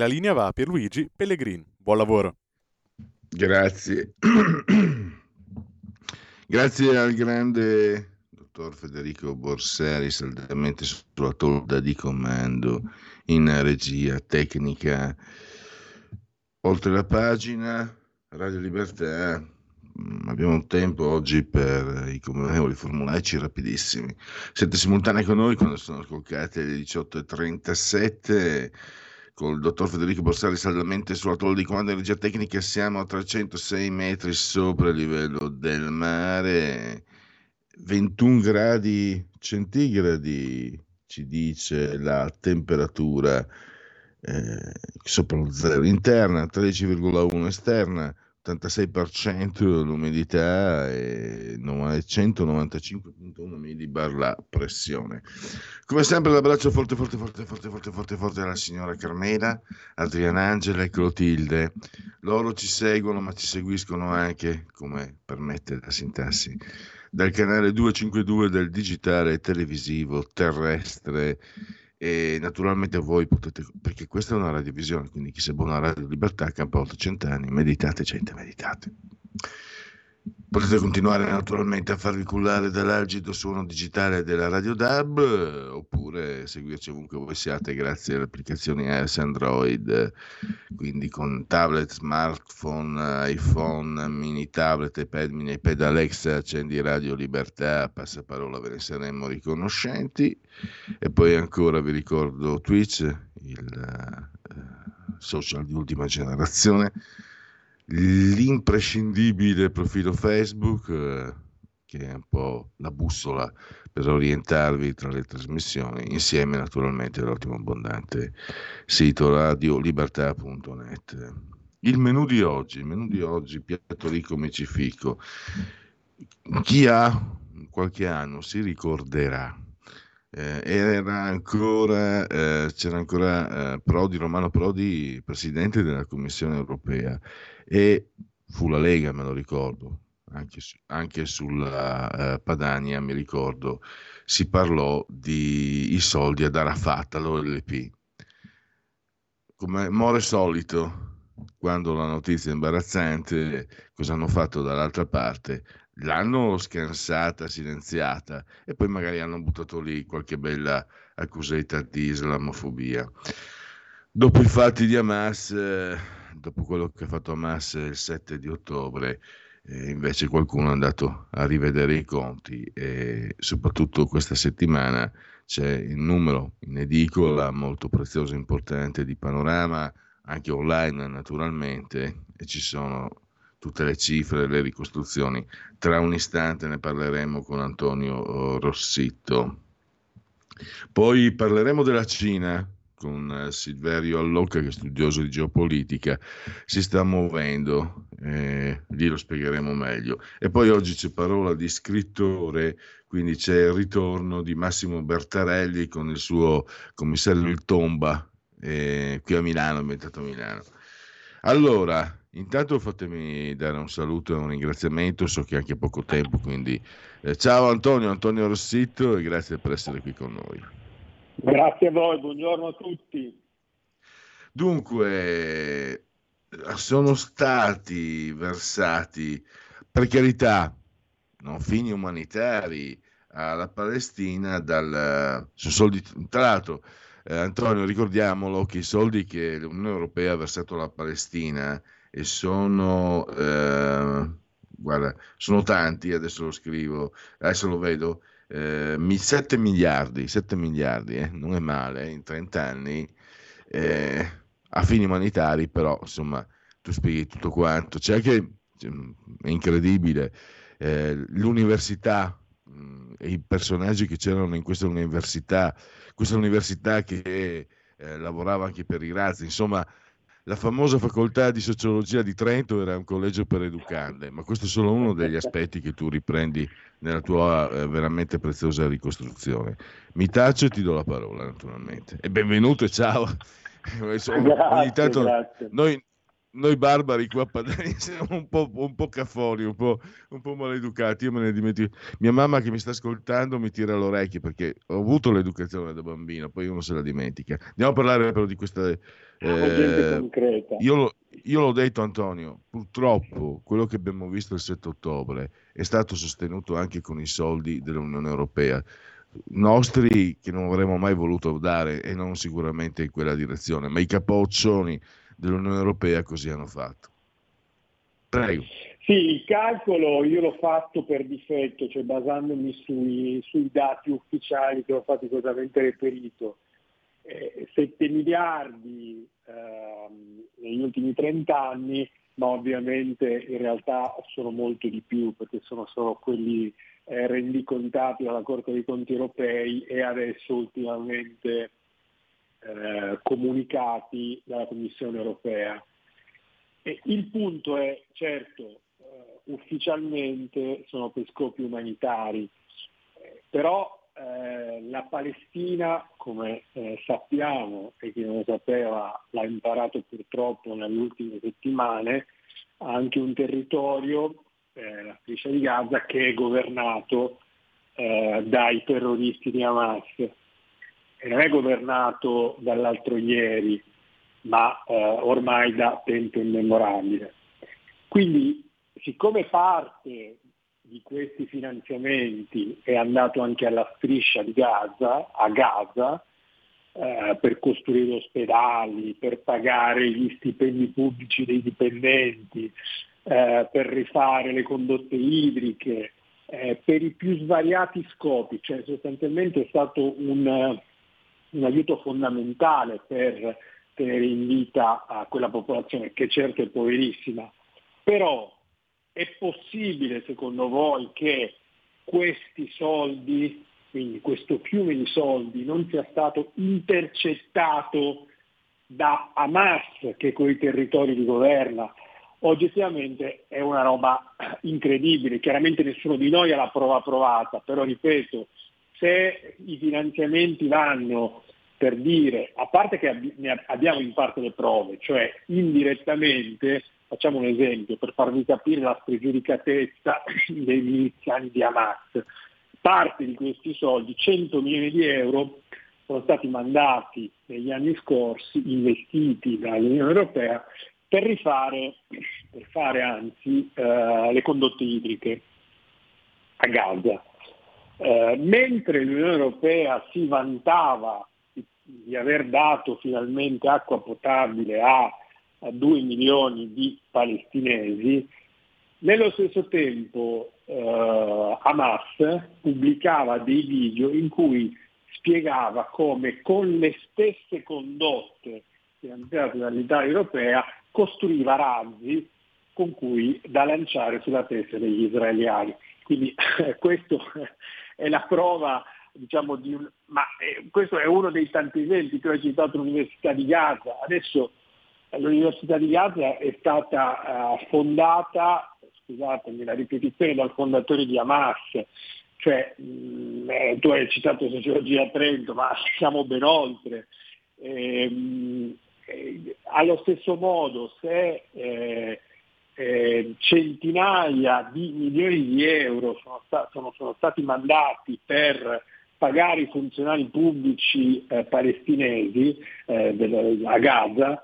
La linea va a Pierluigi Pellegrin. Buon lavoro. Grazie. Grazie al grande dottor Federico Borsari, saldamente sulla tolda di comando, in regia tecnica. Oltre la pagina, Radio Libertà, mm, abbiamo tempo oggi per i convenevoli formulaici rapidissimi. Siete simultanei con noi quando sono scoccate le 18.37 con il dottor Federico Borsari saldamente sulla torre di comando di energia tecnica siamo a 306 metri sopra il livello del mare. 21 gradi centigradi ci dice la temperatura eh, sopra lo zero interna 13,1 esterna 86% l'umidità e 195.1 millibar la pressione. Come sempre l'abbraccio forte forte forte forte forte forte forte alla signora Carmela, Adriana Angela e Clotilde. Loro ci seguono ma ci seguiscono anche, come permette la sintassi, dal canale 252 del digitale televisivo terrestre e naturalmente voi potete, perché questa è una radiovisione, quindi chi segue una radio libertà campa oltre cent'anni, meditate, gente, meditate. Potete continuare naturalmente a farvi cullare dall'algido suono digitale della Radio DAB oppure seguirci ovunque voi siate grazie alle applicazioni iOS Android, quindi con tablet, smartphone, iPhone, mini tablet, iPad, mini iPad Alexa, accendi Radio Libertà, passaparola ve ne saremmo riconoscenti. E poi ancora vi ricordo Twitch, il uh, social di ultima generazione l'imprescindibile profilo Facebook, eh, che è un po' la bussola per orientarvi tra le trasmissioni, insieme naturalmente all'ottimo abbondante sito radiolibertà.net. Il menù di oggi, il menù di oggi, piatto ricco micifico. Chi ha qualche anno si ricorderà eh, era ancora, eh, c'era ancora eh, Prodi, Romano Prodi, presidente della Commissione europea e fu la Lega, me lo ricordo, anche, anche sulla uh, Padania, mi ricordo, si parlò di i soldi ad Arafat, all'OLP. Come more solito, quando la notizia è imbarazzante, cosa hanno fatto dall'altra parte? L'hanno scansata, silenziata e poi magari hanno buttato lì qualche bella accusetta di islamofobia. Dopo i fatti di Hamas... Eh, dopo quello che ha fatto Hamas il 7 di ottobre, eh, invece qualcuno è andato a rivedere i conti e soprattutto questa settimana c'è il numero in edicola molto prezioso e importante di panorama, anche online naturalmente, e ci sono tutte le cifre, le ricostruzioni. Tra un istante ne parleremo con Antonio Rossitto. Poi parleremo della Cina, con eh, Silverio Allocca che è studioso di geopolitica, si sta muovendo, eh, lì lo spiegheremo meglio. E poi oggi c'è parola di scrittore, quindi c'è il ritorno di Massimo Bertarelli con il suo commissario Il Tomba, eh, qui a Milano, ambientato a Milano. Allora, intanto fatemi dare un saluto e un ringraziamento, so che ha anche poco tempo, quindi eh, ciao Antonio, Antonio Rossitto e grazie per essere qui con noi. Grazie a voi, buongiorno a tutti. Dunque, sono stati versati, per carità, non fini umanitari alla Palestina dal, su soldi, tra l'altro eh, Antonio ricordiamolo che i soldi che l'Unione Europea ha versato alla Palestina e sono eh, guarda sono tanti adesso lo scrivo adesso lo vedo eh, 7 miliardi, 7 miliardi, eh, non è male, in 30 anni, eh, a fini umanitari, però insomma tu spieghi tutto quanto. C'è anche, cioè, è incredibile. Eh, l'università e i personaggi che c'erano in questa università, questa università che eh, lavorava anche per i razzi, insomma la famosa facoltà di sociologia di Trento era un collegio per educande, ma questo è solo uno degli aspetti che tu riprendi nella tua eh, veramente preziosa ricostruzione. Mi taccio e ti do la parola, naturalmente. E benvenuto e ciao. grazie, Ogni tanto noi, noi barbari qua padani siamo un po', un po cafoni, un po', un po', maleducati. Io me ne dimentico. Mia mamma che mi sta ascoltando mi tira l'orecchio perché ho avuto l'educazione da bambino, poi uno se la dimentica. Andiamo a parlare però di questa. Eh, io, io l'ho detto, Antonio. Purtroppo quello che abbiamo visto il 7 ottobre è stato sostenuto anche con i soldi dell'Unione Europea nostri che non avremmo mai voluto dare e non sicuramente in quella direzione, ma i capoccioni dell'Unione Europea così hanno fatto. Prego. Sì, il calcolo io l'ho fatto per difetto, cioè basandomi sui, sui dati ufficiali che ho faticosamente reperito. Eh, 7 miliardi eh, negli ultimi 30 anni, ma ovviamente in realtà sono molto di più perché sono solo quelli eh, rendicontati dalla Corte dei Conti europei e adesso ultimamente eh, comunicati dalla Commissione europea. E il punto è, certo, eh, ufficialmente sono per scopi umanitari, però eh, la Palestina, come eh, sappiamo e chi non lo sapeva l'ha imparato purtroppo nelle ultime settimane, ha anche un territorio, eh, la striscia di Gaza, che è governato dai terroristi di Hamas e non è governato dall'altro ieri, ma eh, ormai da tempo immemorabile. Quindi, siccome parte di questi finanziamenti è andato anche alla striscia di Gaza, a Gaza, eh, per costruire ospedali, per pagare gli stipendi pubblici dei dipendenti, eh, per rifare le condotte idriche, eh, per i più svariati scopi, cioè sostanzialmente è stato un, un aiuto fondamentale per tenere in vita a quella popolazione che certo è poverissima. Però è possibile secondo voi che questi soldi, quindi questo fiume di soldi, non sia stato intercettato da Hamas che con i territori li governa? Oggettivamente è una roba incredibile, chiaramente nessuno di noi ha la prova provata, però ripeto, se i finanziamenti vanno per dire, a parte che abbiamo in parte le prove, cioè indirettamente, facciamo un esempio per farvi capire la spregiudicatezza dei miliziani di Hamas, parte di questi soldi, 100 milioni di euro, sono stati mandati negli anni scorsi, investiti dall'Unione Europea, per rifare, per fare anzi, eh, le condotte idriche a Gaza. Eh, mentre l'Unione Europea si vantava di, aver dato finalmente acqua potabile a, a 2 milioni di palestinesi, nello stesso tempo eh, Hamas pubblicava dei video in cui spiegava come con le stesse condotte finanziate dall'Italia europea costruiva razzi con cui da lanciare sulla testa degli israeliani. Quindi questo è la prova diciamo, di un... ma eh, questo è uno dei tanti esempi, tu hai citato l'Università di Gaza, adesso eh, l'Università di Gaza è stata uh, fondata, scusatemi la ripetizione, dal fondatore di Hamas, cioè mh, mm, eh, tu hai citato Sociologia a Trento, ma siamo ben oltre. Ehm, eh, allo stesso modo se eh, eh, centinaia di milioni di euro sono, sta- sono, sono, stati mandati per pagare i funzionari pubblici eh, palestinesi eh, a Gaza,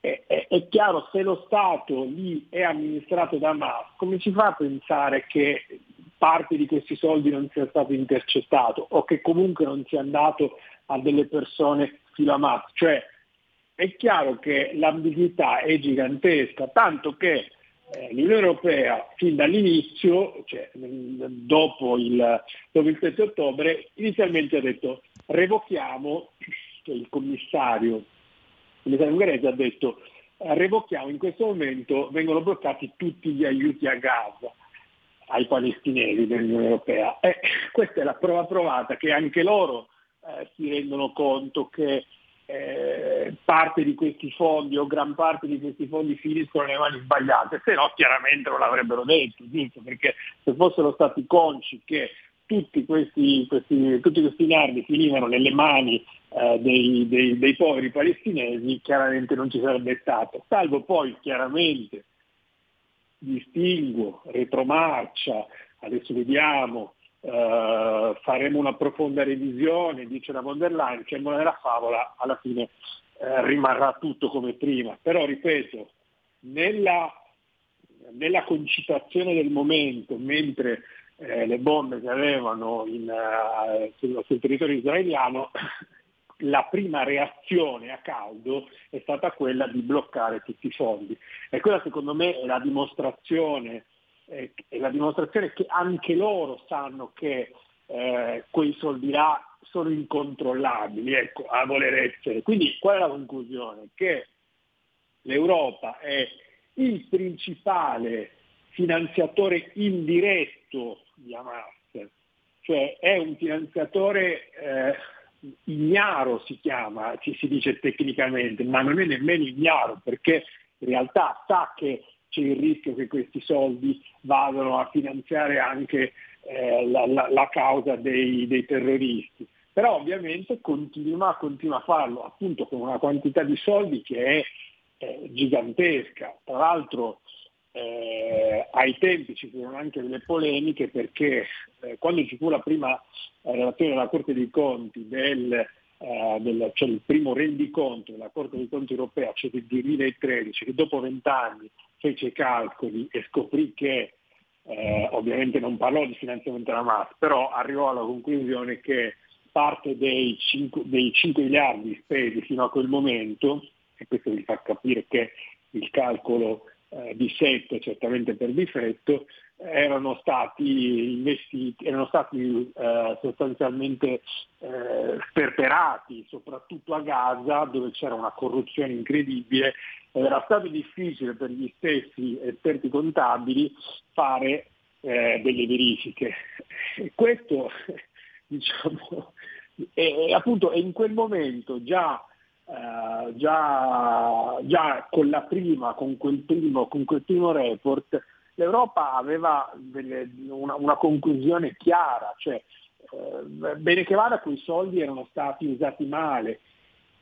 è, è, è, chiaro se lo Stato lì è amministrato da Hamas, come si fa a pensare che parte di questi soldi non sia stato intercettato o che comunque non sia andato a delle persone filo Hamas? Cioè, è chiaro che l'ambiguità è gigantesca, tanto che eh, l'Unione Europea fin dall'inizio, cioè, dopo, il, dopo il 7 ottobre, inizialmente ha detto revochiamo, cioè il commissario, il commissario ungherese ha detto revochiamo in questo momento, vengono bloccati tutti gli aiuti a Gaza ai palestinesi dell'Unione Europea. E questa è la prova provata che anche loro eh, si rendono conto che eh, parte di questi fondi o gran parte di questi fondi finiscono nelle mani sbagliate, se no chiaramente non l'avrebbero detto, giusto? Perché se fossero stati consci che tutti questi, questi, tutti questi nardi finivano nelle mani eh, dei, dei, dei poveri palestinesi, chiaramente non ci sarebbe stato, salvo poi chiaramente distinguo, retromarcia, adesso vediamo, Uh, faremo una profonda revisione, dice la von der Leyen, che nella favola alla fine uh, rimarrà tutto come prima. Però ripeto, nella, nella concitazione del momento, mentre uh, le bombe che avevano in, sul, sul territorio israeliano, la prima reazione a caldo è stata quella di bloccare tutti i fondi. E quella secondo me è la dimostrazione eh, è la dimostrazione che anche loro sanno che eh, quei soldi là sono incontrollabili, ecco, a voler essere. Quindi qual è la conclusione? Che l'Europa è il principale finanziatore indiretto di Hamas, cioè è un finanziatore eh, ignaro si chiama, ci si dice tecnicamente, ma non è nemmeno ignaro perché in realtà sa che c'è il rischio che questi soldi vadano a finanziare anche eh, la, la, la, causa dei, dei, terroristi. Però ovviamente continua, continua, a farlo appunto con una quantità di soldi che è eh, gigantesca. Tra l'altro eh, ai tempi ci furono anche delle polemiche perché eh, quando ci fu la prima eh, relazione della Corte dei Conti del eh, del, cioè il primo rendiconto della Corte dei Conti europea, cioè del 2013, che dopo vent'anni fece i calcoli e scoprì che eh, ovviamente non parlò di finanziamento della Hamas, però arrivò alla conclusione che parte dei 5, dei 5 miliardi spesi fino a quel momento, e questo vi fa capire che il calcolo eh, di 7 certamente per difetto, erano stati investiti, erano stati eh, sostanzialmente eh, sperperati, soprattutto a Gaza, dove c'era una corruzione incredibile, ed era stato difficile per gli stessi esperti contabili fare eh, delle verifiche. E questo, diciamo, è, appunto, è in quel momento già Uh, già, già, con la prima, con quel primo, con quel primo report, l'Europa aveva delle, una, una, conclusione chiara, cioè eh, bene che vada quei soldi erano stati usati male.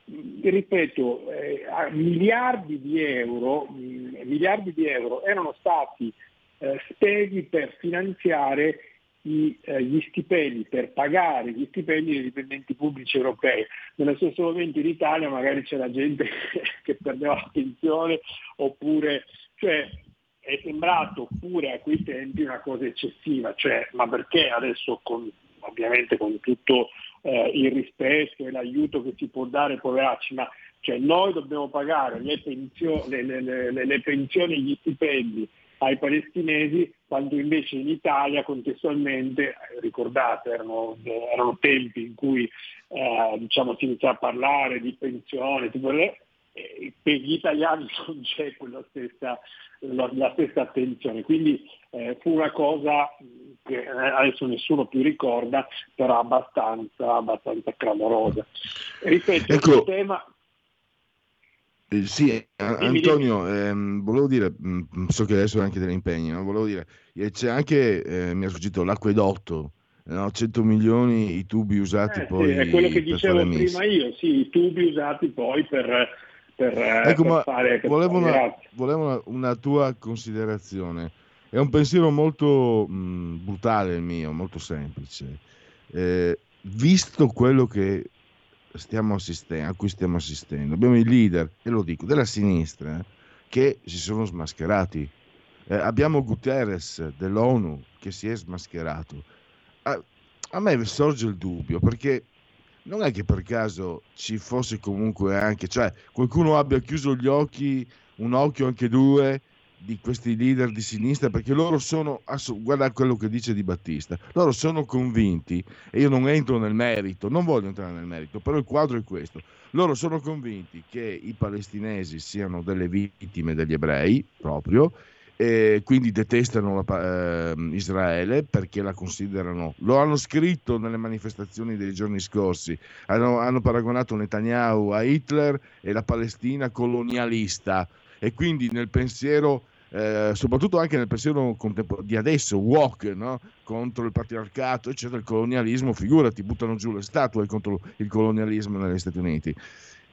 Ripeto, eh, miliardi, di euro, mh, miliardi di euro erano stati eh, spesi per finanziare i, eh, gli stipendi, per pagare gli stipendi dei dipendenti pubblici europei. Nello stesso momento in Italia magari c'era gente che perdeva la pensione oppure, cioè è sembrato pure a quei tempi una cosa eccessiva, cioè ma perché adesso con, ovviamente con tutto eh, il rispetto e l'aiuto che si può dare ai poveracci, ma cioè, noi dobbiamo pagare le, pensio- le, le, le pensioni e gli stipendi ai palestinesi, quando invece in Italia contestualmente, ricordate, erano, erano tempi in cui eh, diciamo, si iniziava a parlare di pensione, tipo, eh, per gli italiani non c'è quella stessa, la, la stessa attenzione. Quindi eh, fu una cosa che eh, adesso nessuno più ricorda, però abbastanza, abbastanza clamorosa. Ripeto, ecco, il tema... Eh, sì, Antonio, ehm, volevo dire, mm, so che adesso è anche degli impegni, no? volevo dire, eh, c'è anche, eh, mi ha sfuggito, l'acquedotto, no? 100 milioni i tubi usati eh, poi. Sì, è quello che dicevo prima io, sì, i tubi usati poi per, per, ecco, per ma fare... Volevo, una, volevo una, una, tua considerazione. È un pensiero molto mh, brutale il mio, molto semplice. Eh, visto quello che stiamo assistendo, a cui stiamo assistendo, abbiamo i leader, e lo dico, della sinistra, che si sono smascherati. Eh, abbiamo Guterres dell'ONU che si è smascherato. A, a me sorge il dubbio perché non è che per caso ci fosse comunque anche, cioè qualcuno abbia chiuso gli occhi, un occhio anche due, di questi leader di sinistra? Perché loro sono, guarda quello che dice Di Battista, loro sono convinti, e io non entro nel merito, non voglio entrare nel merito, però il quadro è questo, loro sono convinti che i palestinesi siano delle vittime degli ebrei proprio e quindi detestano la, eh, Israele perché la considerano, lo hanno scritto nelle manifestazioni dei giorni scorsi, hanno, hanno paragonato Netanyahu a Hitler e la Palestina colonialista e quindi nel pensiero eh, soprattutto anche nel pensiero di adesso, walk no? contro il patriarcato, eccetera, il colonialismo, figurati, buttano giù le statue contro il colonialismo negli Stati Uniti.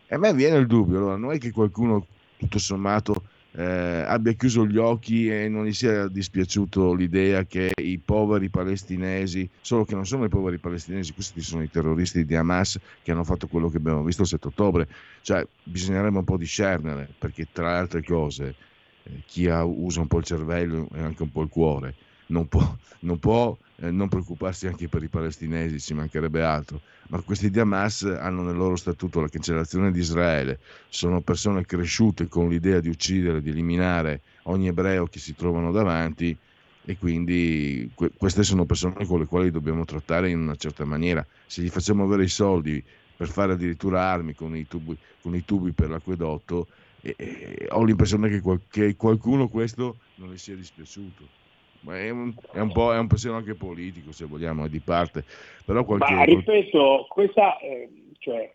E a me viene il dubbio, allora, non è che qualcuno, tutto sommato, eh, abbia chiuso gli occhi e non gli sia dispiaciuto l'idea che i poveri palestinesi, solo che non sono i poveri palestinesi, questi sono i terroristi di Hamas che hanno fatto quello che abbiamo visto il 7 ottobre, cioè bisognerebbe un po' discernere, perché tra le altre cose eh, chi ha, usa un po' il cervello e anche un po' il cuore non può, non, può eh, non preoccuparsi anche per i palestinesi, ci mancherebbe altro, ma questi di Hamas hanno nel loro statuto la cancellazione di Israele, sono persone cresciute con l'idea di uccidere, di eliminare ogni ebreo che si trovano davanti e quindi que- queste sono persone con le quali dobbiamo trattare in una certa maniera. Se gli facciamo avere i soldi per fare addirittura armi con i tubi, con i tubi per l'acquedotto, e, e ho l'impressione che, qual- che, qualcuno questo non le sia dispiaciuto. Ma è un, è un po' è un pensiero anche politico, se vogliamo, è di parte. Però qualche... Ma ripeto, questa eh, cioè,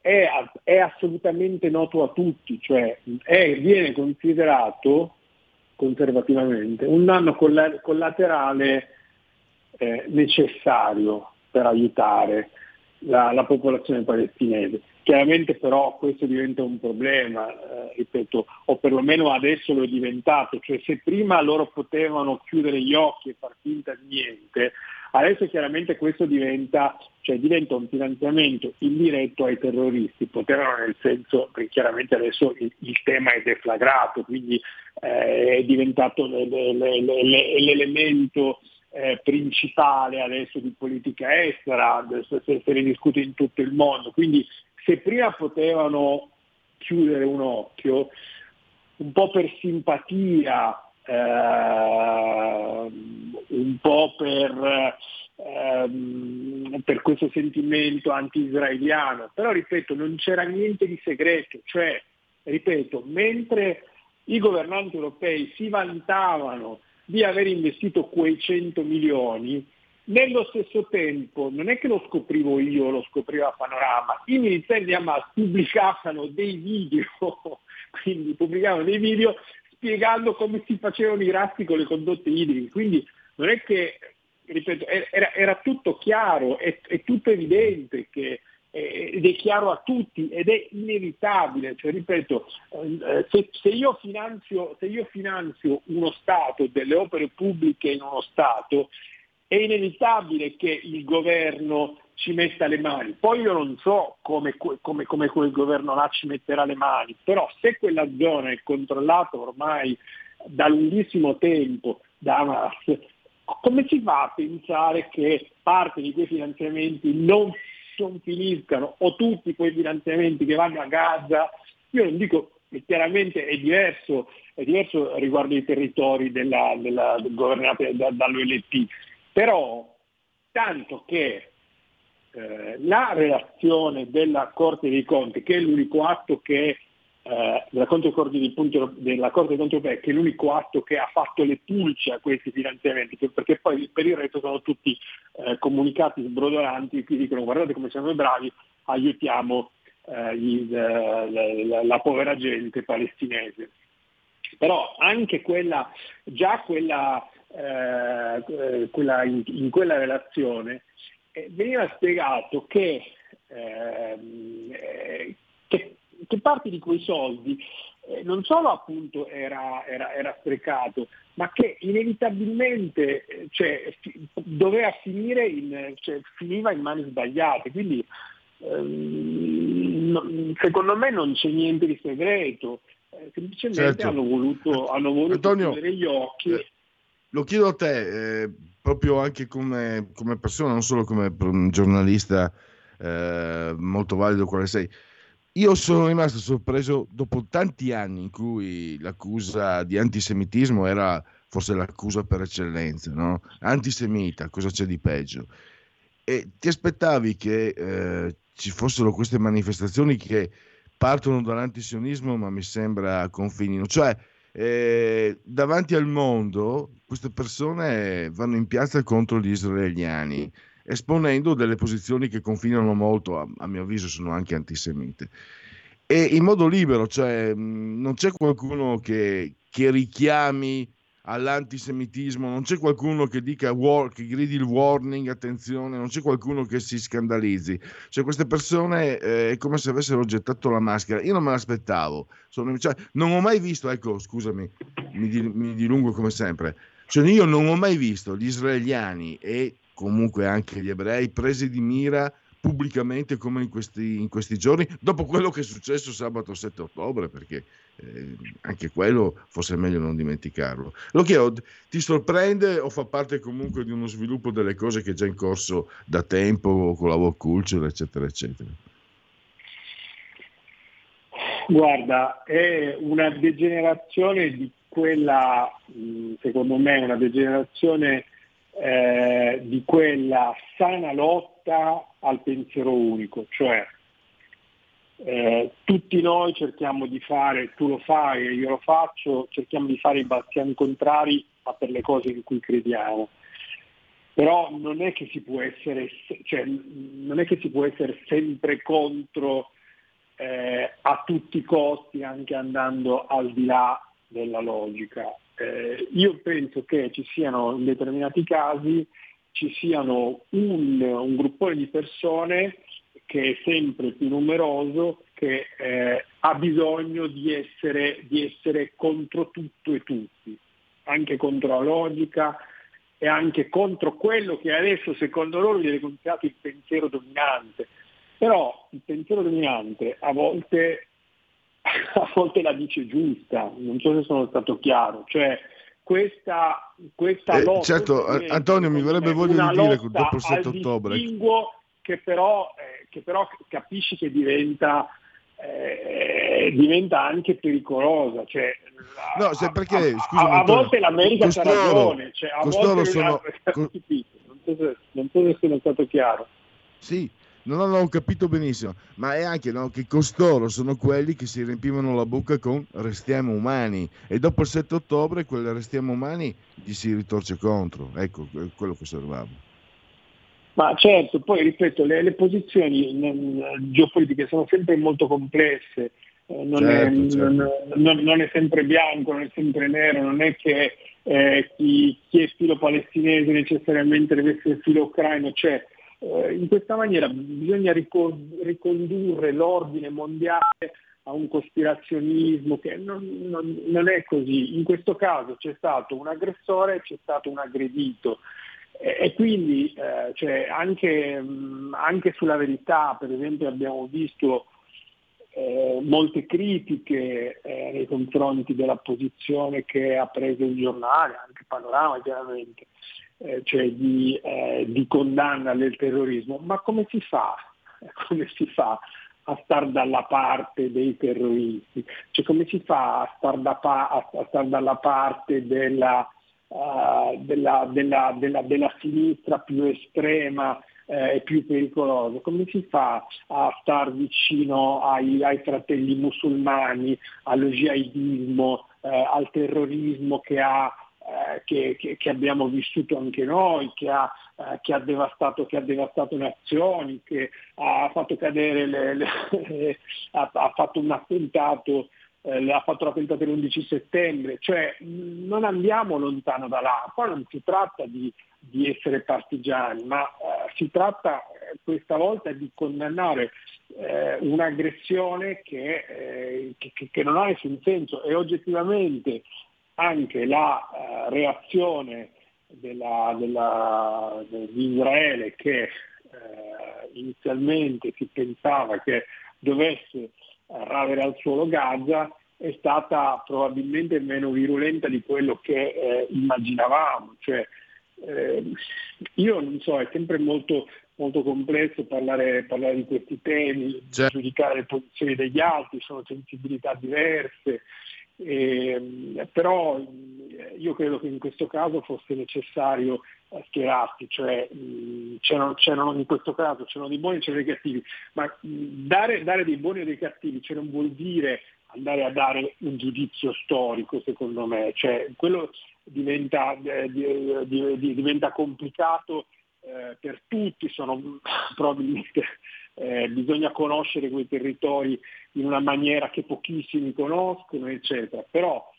è, è, assolutamente noto a tutti, cioè è, viene considerato conservativamente un danno collaterale eh, necessario per aiutare la, la popolazione palestinese. Chiaramente però questo diventa un problema, eh, ripeto, o perlomeno adesso lo è diventato, cioè se prima loro potevano chiudere gli occhi e far finta di niente, adesso chiaramente questo diventa, cioè diventa un finanziamento indiretto ai terroristi, potevano nel senso che chiaramente adesso il, il tema è deflagrato, quindi eh, è diventato l'elemento eh, principale adesso di politica estera, se, se ne discute in tutto il mondo, quindi se prima potevano chiudere un occhio, un po' per simpatia, eh, un po' per, ehm, per questo sentimento anti-israeliano, però ripeto, non c'era niente di segreto, cioè, ripeto, mentre i governanti europei si vantavano di aver investito quei 100 milioni, nello stesso tempo, non è che lo scoprivo io, lo scopriva Panorama, i militari di Hamas pubblicavano dei video, quindi pubblicavano dei video spiegando come si facevano i razzi con le condotte idriche. Quindi non è che, ripeto, era, era tutto chiaro, è, è, tutto evidente che ed è chiaro a tutti ed è inevitabile, cioè, ripeto, eh, se, se, io se io finanzio uno Stato, delle opere pubbliche in uno Stato, è inevitabile che il governo ci metta le mani. Poi io non so come, come, come, quel governo là ci metterà le mani, però se quella zona è controllata ormai da lunghissimo tempo da Hamas, come si fa a pensare che parte di quei finanziamenti non, non finiscano o tutti quei finanziamenti che vanno a Gaza? Io non dico che chiaramente è diverso, è diverso riguardo i territori della, della, governati da, però tanto che eh, la relazione della Corte dei Conti, che è l'unico atto che eh, della, Corte dei Conti europea, che è l'unico atto che ha fatto le pulce a questi finanziamenti, perché poi per il resto sono tutti eh, comunicati sbrodolanti che dicono guardate come siamo bravi, aiutiamo eh, il, eh, la, la povera gente palestinese. Però anche quella, già quella eh, quella, in, in, quella relazione eh, veniva spiegato che, ehm, eh, che, che, parte di quei soldi eh, non solo appunto era, era, era, sprecato, ma che inevitabilmente eh, cioè, doveva finire in, cioè, finiva in mani sbagliate. Quindi ehm, secondo me non c'è niente di segreto, semplicemente certo. hanno voluto, hanno voluto Antonio, chiudere gli occhi lo chiedo a te, eh, proprio anche come, come, persona, non solo come giornalista eh, molto valido quale sei. Io sono rimasto sorpreso dopo tanti anni in cui l'accusa di antisemitismo era forse l'accusa per eccellenza, no? Antisemita, cosa c'è di peggio? E ti aspettavi che eh, ci fossero queste manifestazioni che partono dall'antisionismo ma mi sembra confinino. Cioè, eh, davanti al mondo queste persone vanno in piazza contro gli israeliani, esponendo delle posizioni che confinano molto, a, a mio avviso sono anche antisemite. E in modo libero, cioè non c'è qualcuno che, che richiami all'antisemitismo, non c'è qualcuno che dica war, che gridi il warning, attenzione, non c'è qualcuno che si scandalizzi. Cioè queste persone eh, è come se avessero gettato la maschera. Io non me l'aspettavo, Sono, cioè, non ho mai visto, ecco scusami, mi, mi dilungo come sempre, cioè io non ho mai visto gli israeliani e comunque anche gli ebrei presi di mira pubblicamente come in questi, in questi, giorni, dopo quello che è successo sabato 7 ottobre, perché eh, anche quello forse è meglio non dimenticarlo. Lo chiedo, ti sorprende o fa parte comunque di uno sviluppo delle cose che è già in corso da tempo con la work culture, eccetera, eccetera? Guarda, è una degenerazione di quella, secondo me, una degenerazione eh, di quella sana lotta al pensiero unico, cioè eh, tutti noi cerchiamo di fare, tu lo fai e io lo faccio, cerchiamo di fare i bastiani contrari ma per le cose in cui crediamo. Però non è che si può essere, cioè, che si può essere sempre contro eh, a tutti i costi, anche andando al di là della logica. Eh, io penso che ci siano in determinati casi ci siano un, un gruppone di persone che è sempre più numeroso, che eh, ha bisogno di essere, di essere contro tutto e tutti, anche contro la logica e anche contro quello che adesso secondo loro viene considerato il pensiero dominante. Però il pensiero dominante a volte, a volte la dice giusta, non so se sono stato chiaro, cioè questa, questa eh, lotta... Certo, Antonio mi verrebbe voglia di dire dopo il 7 ottobre. Che però, eh, che però capisci che diventa, eh, diventa anche pericolosa. Cioè, no, se perché, a, scusami, a, a volte l'America ha ragione. Cioè, a volte sono... non, so se, non so se sono stato chiaro. Sì, non l'ho capito benissimo, ma è anche no, che costoro sono quelli che si riempivano la bocca con restiamo umani e dopo il 7 ottobre quel restiamo umani gli si ritorce contro, ecco quello che osservavo. Ma certo, poi ripeto, le, le posizioni non, geopolitiche sono sempre molto complesse, eh, non, certo, è, certo. Non, non, è, sempre bianco, non è sempre nero, non è che eh, chi, chi, è filo palestinese necessariamente deve essere filo ucraino, cioè eh, in questa maniera bisogna ricondurre l'ordine mondiale a un cospirazionismo che non, non, non, è così. In questo caso c'è stato un aggressore e c'è stato un aggredito. E, quindi eh, cioè, anche, mh, anche, sulla verità, per esempio, abbiamo visto eh, molte critiche eh, nei confronti della posizione che ha preso il giornale, anche Panorama chiaramente eh, cioè di, eh, di, condanna del terrorismo, ma come si fa? Come si fa a star dalla parte dei terroristi? Cioè come si fa a star, da pa- a star dalla parte della, uh, della, della, della, sinistra più estrema eh, e più pericolosa? Come si fa a star vicino ai, ai fratelli musulmani, allo jihadismo, eh, al terrorismo che ha eh, che, che, che, abbiamo vissuto anche noi, che ha, eh, che ha, devastato, che ha devastato nazioni, che ha fatto cadere, le, le, ha, ha, fatto un attentato, eh, ha fatto l'attentato l'11 settembre, cioè non andiamo lontano da là, poi non si tratta di, di essere partigiani, ma eh, si tratta eh, questa volta di condannare eh, un'aggressione che, che, che, non ha nessun senso. E oggettivamente anche la uh, reazione della, della, di Israele che inizialmente si pensava che dovesse ravere al suolo Gaza è stata probabilmente meno virulenta di quello che eh, immaginavamo. Cioè, eh, io non so, è sempre molto, molto complesso parlare, parlare, di questi temi, certo. giudicare le posizioni degli altri, sono sensibilità diverse, eh, però eh, io credo che in questo caso fosse necessario eh, schierarsi, cioè mh, c'erano, c'erano, in questo caso c'erano dei buoni e c'erano dei cattivi, ma mh, dare, dare, dei buoni o dei cattivi cioè non vuol dire andare a dare un giudizio storico secondo me, cioè, quello diventa, eh, di, di, diventa complicato eh, per tutti, sono probabilmente eh, bisogna conoscere quei territori in una maniera che pochissimi conoscono, eccetera. Però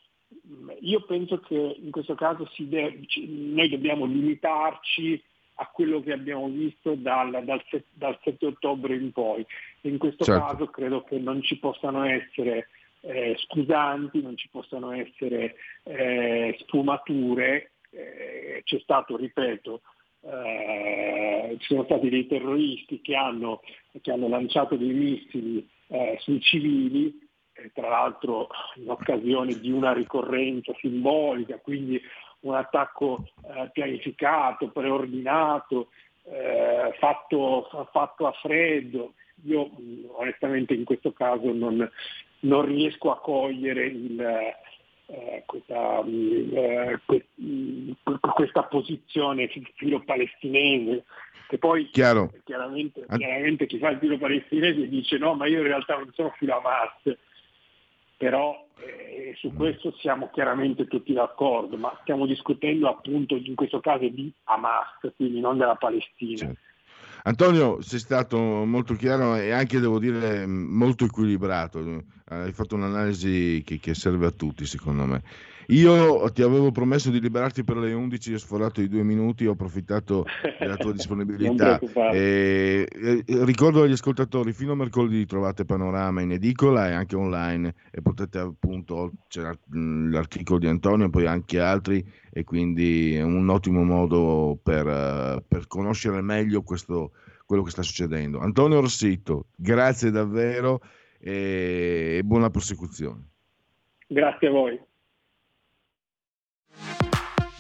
io penso che in questo caso deve, noi dobbiamo limitarci a quello che abbiamo visto dal, dal, dal 7 ottobre in poi. In questo certo. caso credo che non ci possano essere eh, scusanti, non ci possano essere eh, sfumature. Eh, c'è stato, ripeto, eh, ci sono stati dei terroristi che hanno, che hanno lanciato dei missili eh, sui civili, eh, tra l'altro in occasione di una ricorrenza simbolica, quindi un attacco eh, pianificato, preordinato, eh, fatto, fatto, a freddo. Io onestamente in questo caso non, non riesco a cogliere il, eh, questa, eh, questa, posizione filo-palestinese, che poi chiaramente, chiaramente, chi fa il filo palestinese dice no, ma io in realtà non sono filo Hamas, però eh, su mm. questo siamo chiaramente tutti d'accordo, ma stiamo discutendo appunto in questo caso di Hamas, quindi non della Palestina. Certo. Antonio, sei stato molto chiaro e anche, devo dire, molto equilibrato. Hai fatto un'analisi che, che serve a tutti, secondo me. Io ti avevo promesso di liberarti per le 11, ho sforato i due minuti, ho approfittato della tua disponibilità. E, e, ricordo agli ascoltatori, fino a mercoledì trovate Panorama in edicola e anche online e potete appunto, c'è l'articolo di Antonio e poi anche altri e quindi è un ottimo modo per, per conoscere meglio questo, quello che sta succedendo. Antonio Rossitto, grazie davvero e buona prosecuzione. Grazie a voi.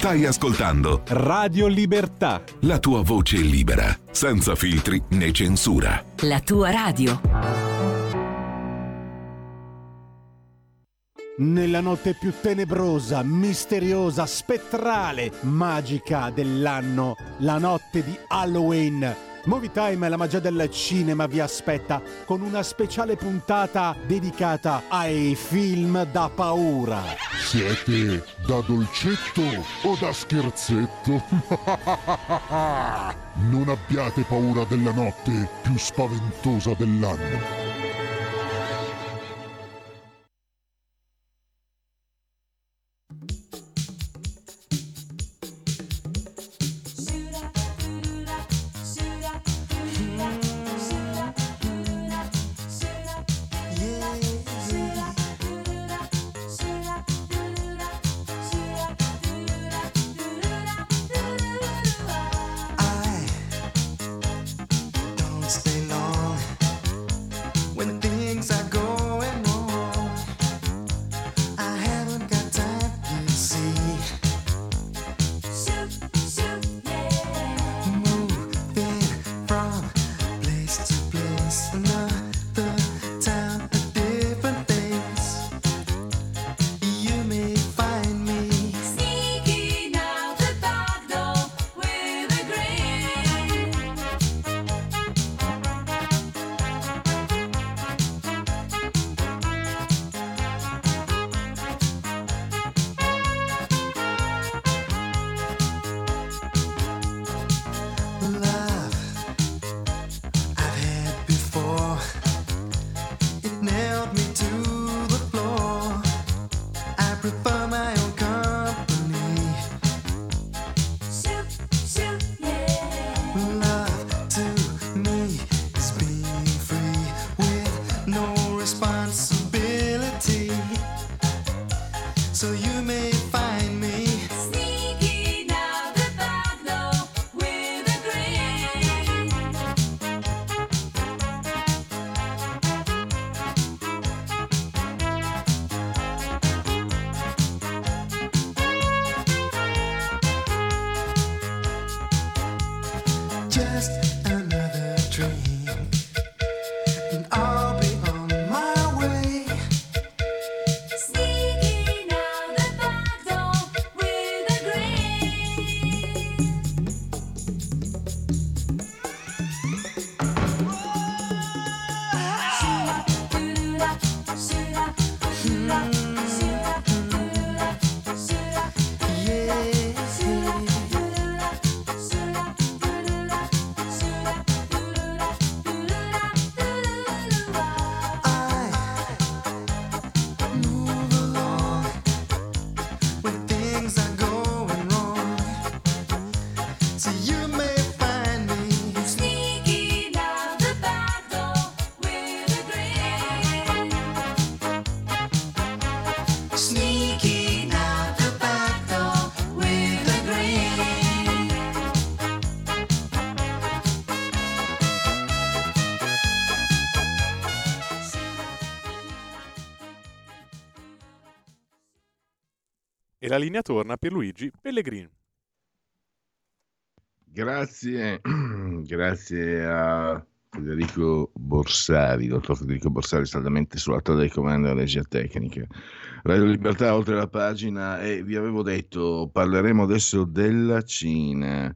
Stai ascoltando Radio Libertà. La tua voce libera, senza filtri né censura. La tua radio. Nella notte più tenebrosa, misteriosa, spettrale, magica dell'anno, la notte di Halloween. Movie Time la magia del cinema vi aspetta con una speciale puntata dedicata ai film da paura. Siete da dolcetto o da scherzetto? non abbiate paura della notte più spaventosa dell'anno. responsibility. So you may la linea torna per Luigi Pellegrini. Grazie, grazie a Federico Borsari, dottor Federico Borsari, saldamente sulla tavola di comando della regia tecnica. Radio Libertà oltre la pagina e vi avevo detto parleremo adesso della Cina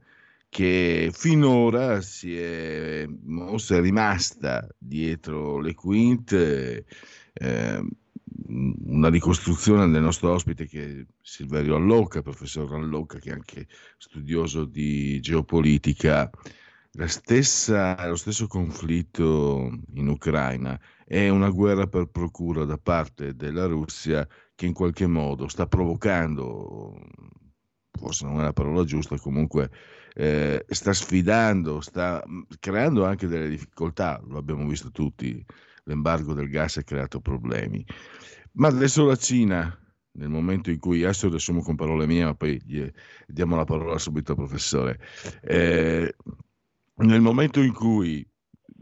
che finora si è mossa, è rimasta dietro le quinte. Eh, una ricostruzione del nostro ospite che è Silverio Allocca, professor Allocca, che è anche studioso di geopolitica. Stessa, lo stesso conflitto in Ucraina è una guerra per procura da parte della Russia che in qualche modo sta provocando, forse non è la parola giusta, comunque eh, sta sfidando, sta creando anche delle difficoltà, lo abbiamo visto tutti, l'embargo del gas ha creato problemi. Ma adesso la Cina, nel momento in cui, adesso riassumo con parole mie, ma poi gli, diamo la parola subito al professore, eh, nel momento in cui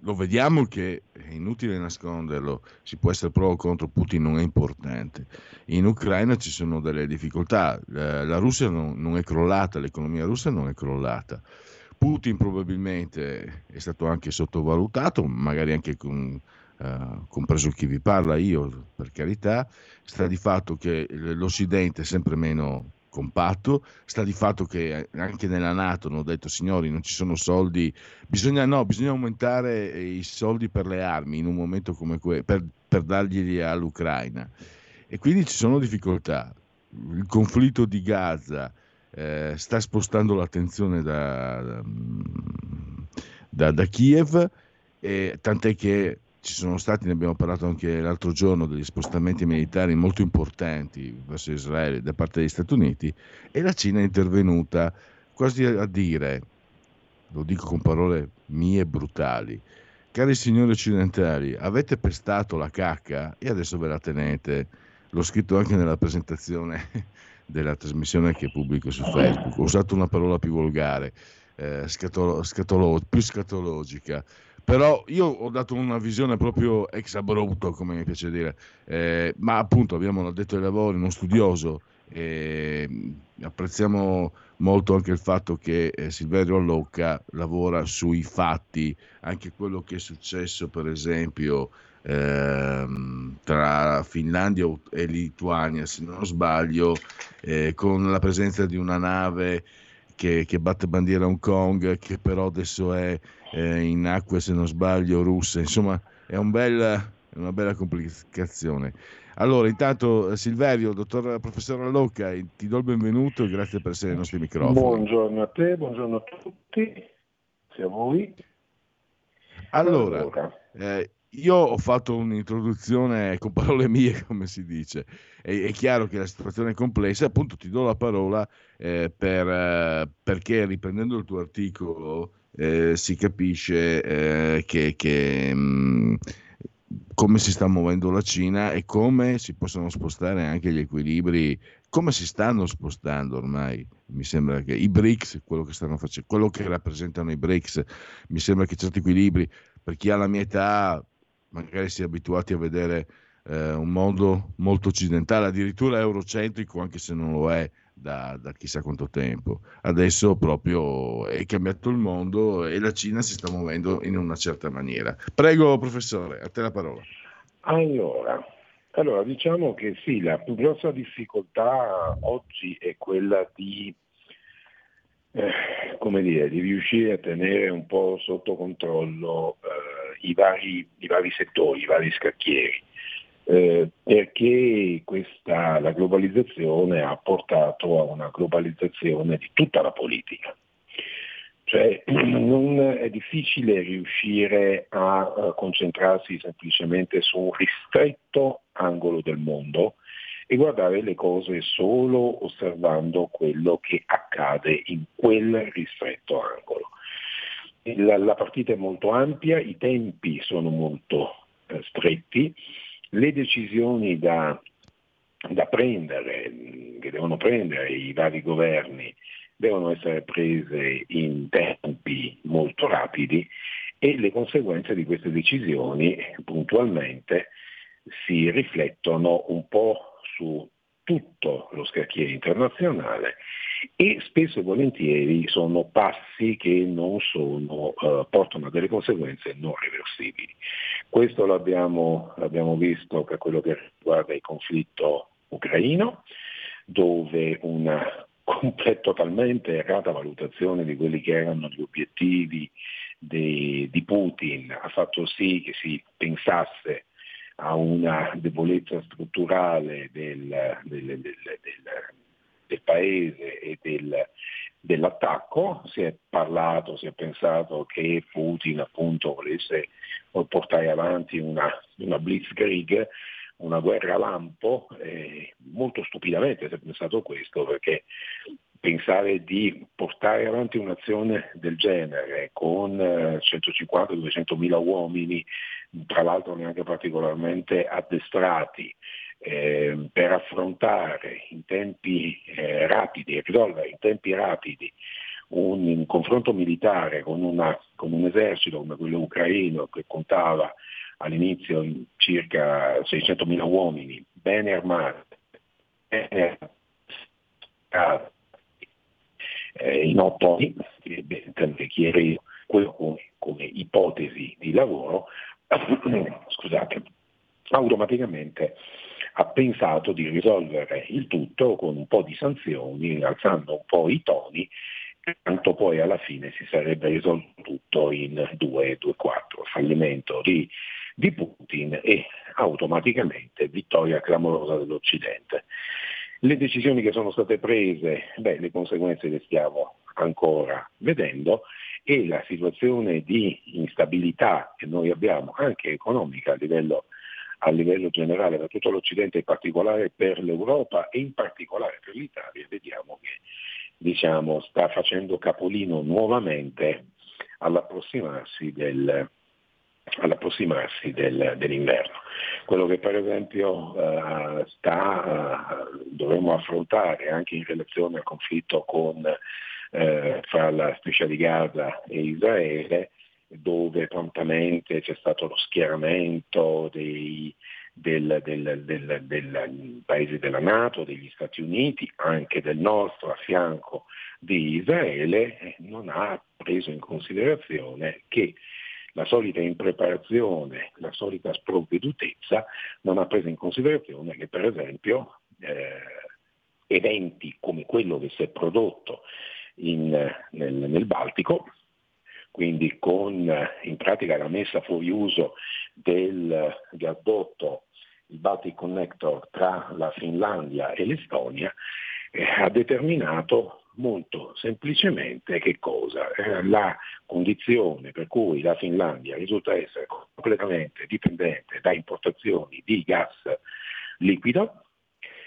lo vediamo che è inutile nasconderlo, si può essere pro o contro Putin, non è importante. In Ucraina ci sono delle difficoltà, la Russia non, non è crollata, l'economia russa non è crollata. Putin probabilmente è stato anche sottovalutato, magari anche con eh, compreso chi vi parla, io per carità, sta di fatto che l'Occidente è sempre meno compatto, sta di fatto che anche nella Nato hanno detto signori non ci sono soldi, bisogna, no, bisogna aumentare i soldi per le armi in un momento come questo, per, per darglieli all'Ucraina. E quindi ci sono difficoltà. Il conflitto di Gaza eh, sta spostando l'attenzione da, da, da Kiev, eh, tant'è che ci sono stati, ne abbiamo parlato anche l'altro giorno, degli spostamenti militari molto importanti verso Israele da parte degli Stati Uniti e la Cina è intervenuta quasi a dire, lo dico con parole mie brutali, cari signori occidentali, avete pestato la cacca e adesso ve la tenete. L'ho scritto anche nella presentazione della trasmissione che pubblico su Facebook. Ho usato una parola più volgare, eh, scatolo, scatolo, più scatologica però io ho dato una visione proprio ex abrupto, come mi piace dire, eh, ma appunto abbiamo detto ai lavori, uno studioso, e apprezziamo molto anche il fatto che eh, Silverio Allocca lavora sui fatti, anche quello che è successo per esempio ehm, tra Finlandia e Lituania, se non sbaglio, eh, con la presenza di una nave che, che batte bandiera a Hong Kong, che però adesso è eh, in acque, se non sbaglio, russe. Insomma, è un bel, una bella complicazione. Allora, intanto eh, Silverio, dottor professor Allocca, ti do il benvenuto e grazie per essere ai nostri microfoni. Buongiorno a te, buongiorno a tutti, sia a voi. Allora, allora. Eh, io ho fatto un'introduzione con parole mie, come si dice. È, è chiaro che la situazione è complessa, appunto ti do la parola eh, per, eh, perché riprendendo il tuo articolo eh, si capisce eh, che, che mh, mm, come si sta muovendo la Cina e come si possono spostare anche gli equilibri, come si stanno spostando ormai. Mi sembra che i BRICS, quello che, stanno facendo, quello che rappresentano i BRICS, mi sembra che certi equilibri, per chi ha la mia età, magari si è abituati a vedere eh, un mondo molto occidentale, addirittura eurocentrico, anche se non lo è, da, da, chissà quanto tempo. Adesso proprio è cambiato il mondo e la Cina si sta muovendo in una certa maniera. Prego professore, a te la parola. Allora, allora diciamo che sì, la più grossa difficoltà oggi è quella di, eh, come dire, di riuscire a tenere un po' sotto controllo eh, i, vari, i vari settori, i vari scacchieri eh, perché questa, la globalizzazione ha portato a una globalizzazione di tutta la politica. Cioè, non è difficile riuscire a, a concentrarsi semplicemente su un ristretto angolo del mondo e guardare le cose solo osservando quello che accade in quel ristretto angolo. La, la partita è molto ampia, i tempi sono molto eh, stretti, le decisioni da, da prendere, che devono prendere i vari governi, devono essere prese in tempi molto rapidi e le conseguenze di queste decisioni puntualmente si riflettono un po' su tutto lo scacchiere internazionale e spesso e volentieri sono passi che sono, eh, portano a delle conseguenze non reversibili. Questo l'abbiamo, l'abbiamo visto per quello che riguarda il conflitto ucraino, dove una totalmente errata valutazione di quelli che erano gli obiettivi di, di Putin ha fatto sì che si pensasse a una debolezza strutturale del, del, del, del paese e dell'attacco. Si è parlato, si è pensato che Putin appunto volesse portare avanti una, una blitzkrieg, una guerra lampo, eh, molto stupidamente si è pensato questo perché pensare di portare avanti un'azione del genere con 150-200 mila uomini, tra l'altro neanche particolarmente addestrati, eh, per affrontare in tempi eh, rapidi risolvere in tempi rapidi un, un confronto militare con, una, con, un esercito come quello ucraino che contava all'inizio circa 600.000 uomini ben armati, bene eh, in otto anni, che chiede quello come, come ipotesi di lavoro, scusate, automaticamente ha pensato di risolvere il tutto con un po' di sanzioni, alzando un po' i toni, tanto poi alla fine si sarebbe risolto tutto in 2-2-4, fallimento di, di Putin e automaticamente vittoria clamorosa dell'Occidente. Le decisioni che sono state prese, beh, le conseguenze le stiamo ancora vedendo e la situazione di instabilità che noi abbiamo anche economica a livello a livello generale per tutto l'Occidente, in particolare per l'Europa e in particolare per l'Italia, vediamo che diciamo, sta facendo capolino nuovamente all'approssimarsi, del, all'approssimarsi del, dell'inverno. Quello che per esempio uh, sta, uh, dovremmo affrontare anche in relazione al conflitto con, uh, fra la striscia di Gaza e Israele dove prontamente c'è stato lo schieramento dei, del, del, del, del, paesi della Nato, degli Stati Uniti, anche del nostro a fianco di Israele, non ha preso in considerazione che la solita impreparazione, la solita sprovvedutezza non ha preso in considerazione che per esempio eh, eventi come quello che si è prodotto in, nel, nel Baltico quindi con in pratica la messa fuori uso del gasdotto, il Baltic Connector tra la Finlandia e l'Estonia, eh, ha determinato molto semplicemente che cosa? Eh, la condizione per cui la Finlandia risulta essere completamente dipendente da importazioni di gas liquido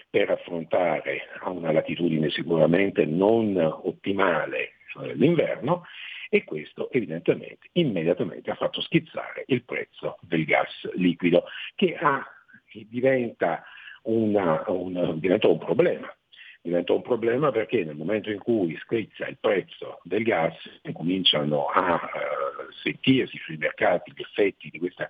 per affrontare a una latitudine sicuramente non ottimale eh, l'inverno e questo evidentemente immediatamente ha fatto schizzare il prezzo del gas liquido che ha, diventa, una, una, diventa un problema. Diventa un problema perché nel momento in cui schizza il prezzo del gas cominciano a uh, sentirsi sui mercati gli effetti di questa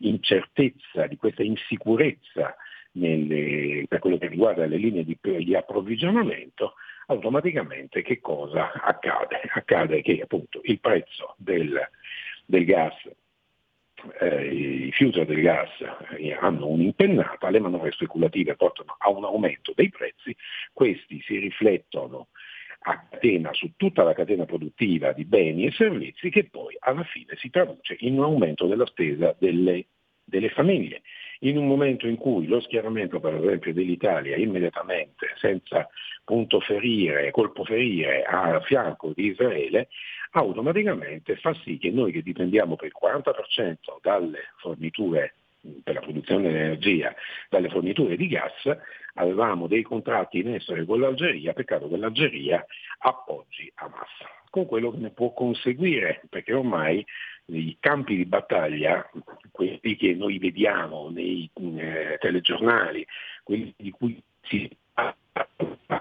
incertezza, di questa insicurezza nelle, per quello che riguarda le linee di, di approvvigionamento, automaticamente che cosa accade? Accade che appunto il prezzo del, del gas eh, i future del gas eh, hanno un'impennata, le manovre speculative portano a un aumento dei prezzi, questi si riflettono a catena, su tutta la catena produttiva di beni e servizi che poi alla fine si traduce in un aumento della spesa delle, delle famiglie. In un momento in cui lo schieramento per esempio dell'Italia immediatamente, senza punto ferire, colpo ferire a fianco di Israele, automaticamente fa sì che noi che dipendiamo per il 40% dalle forniture per la produzione di energia dalle forniture di gas, avevamo dei contratti in essere con l'Algeria, peccato che l'Algeria appoggi Hamas, con quello che ne può conseguire, perché ormai i campi di battaglia, quelli che noi vediamo nei eh, telegiornali, quelli di cui si parla,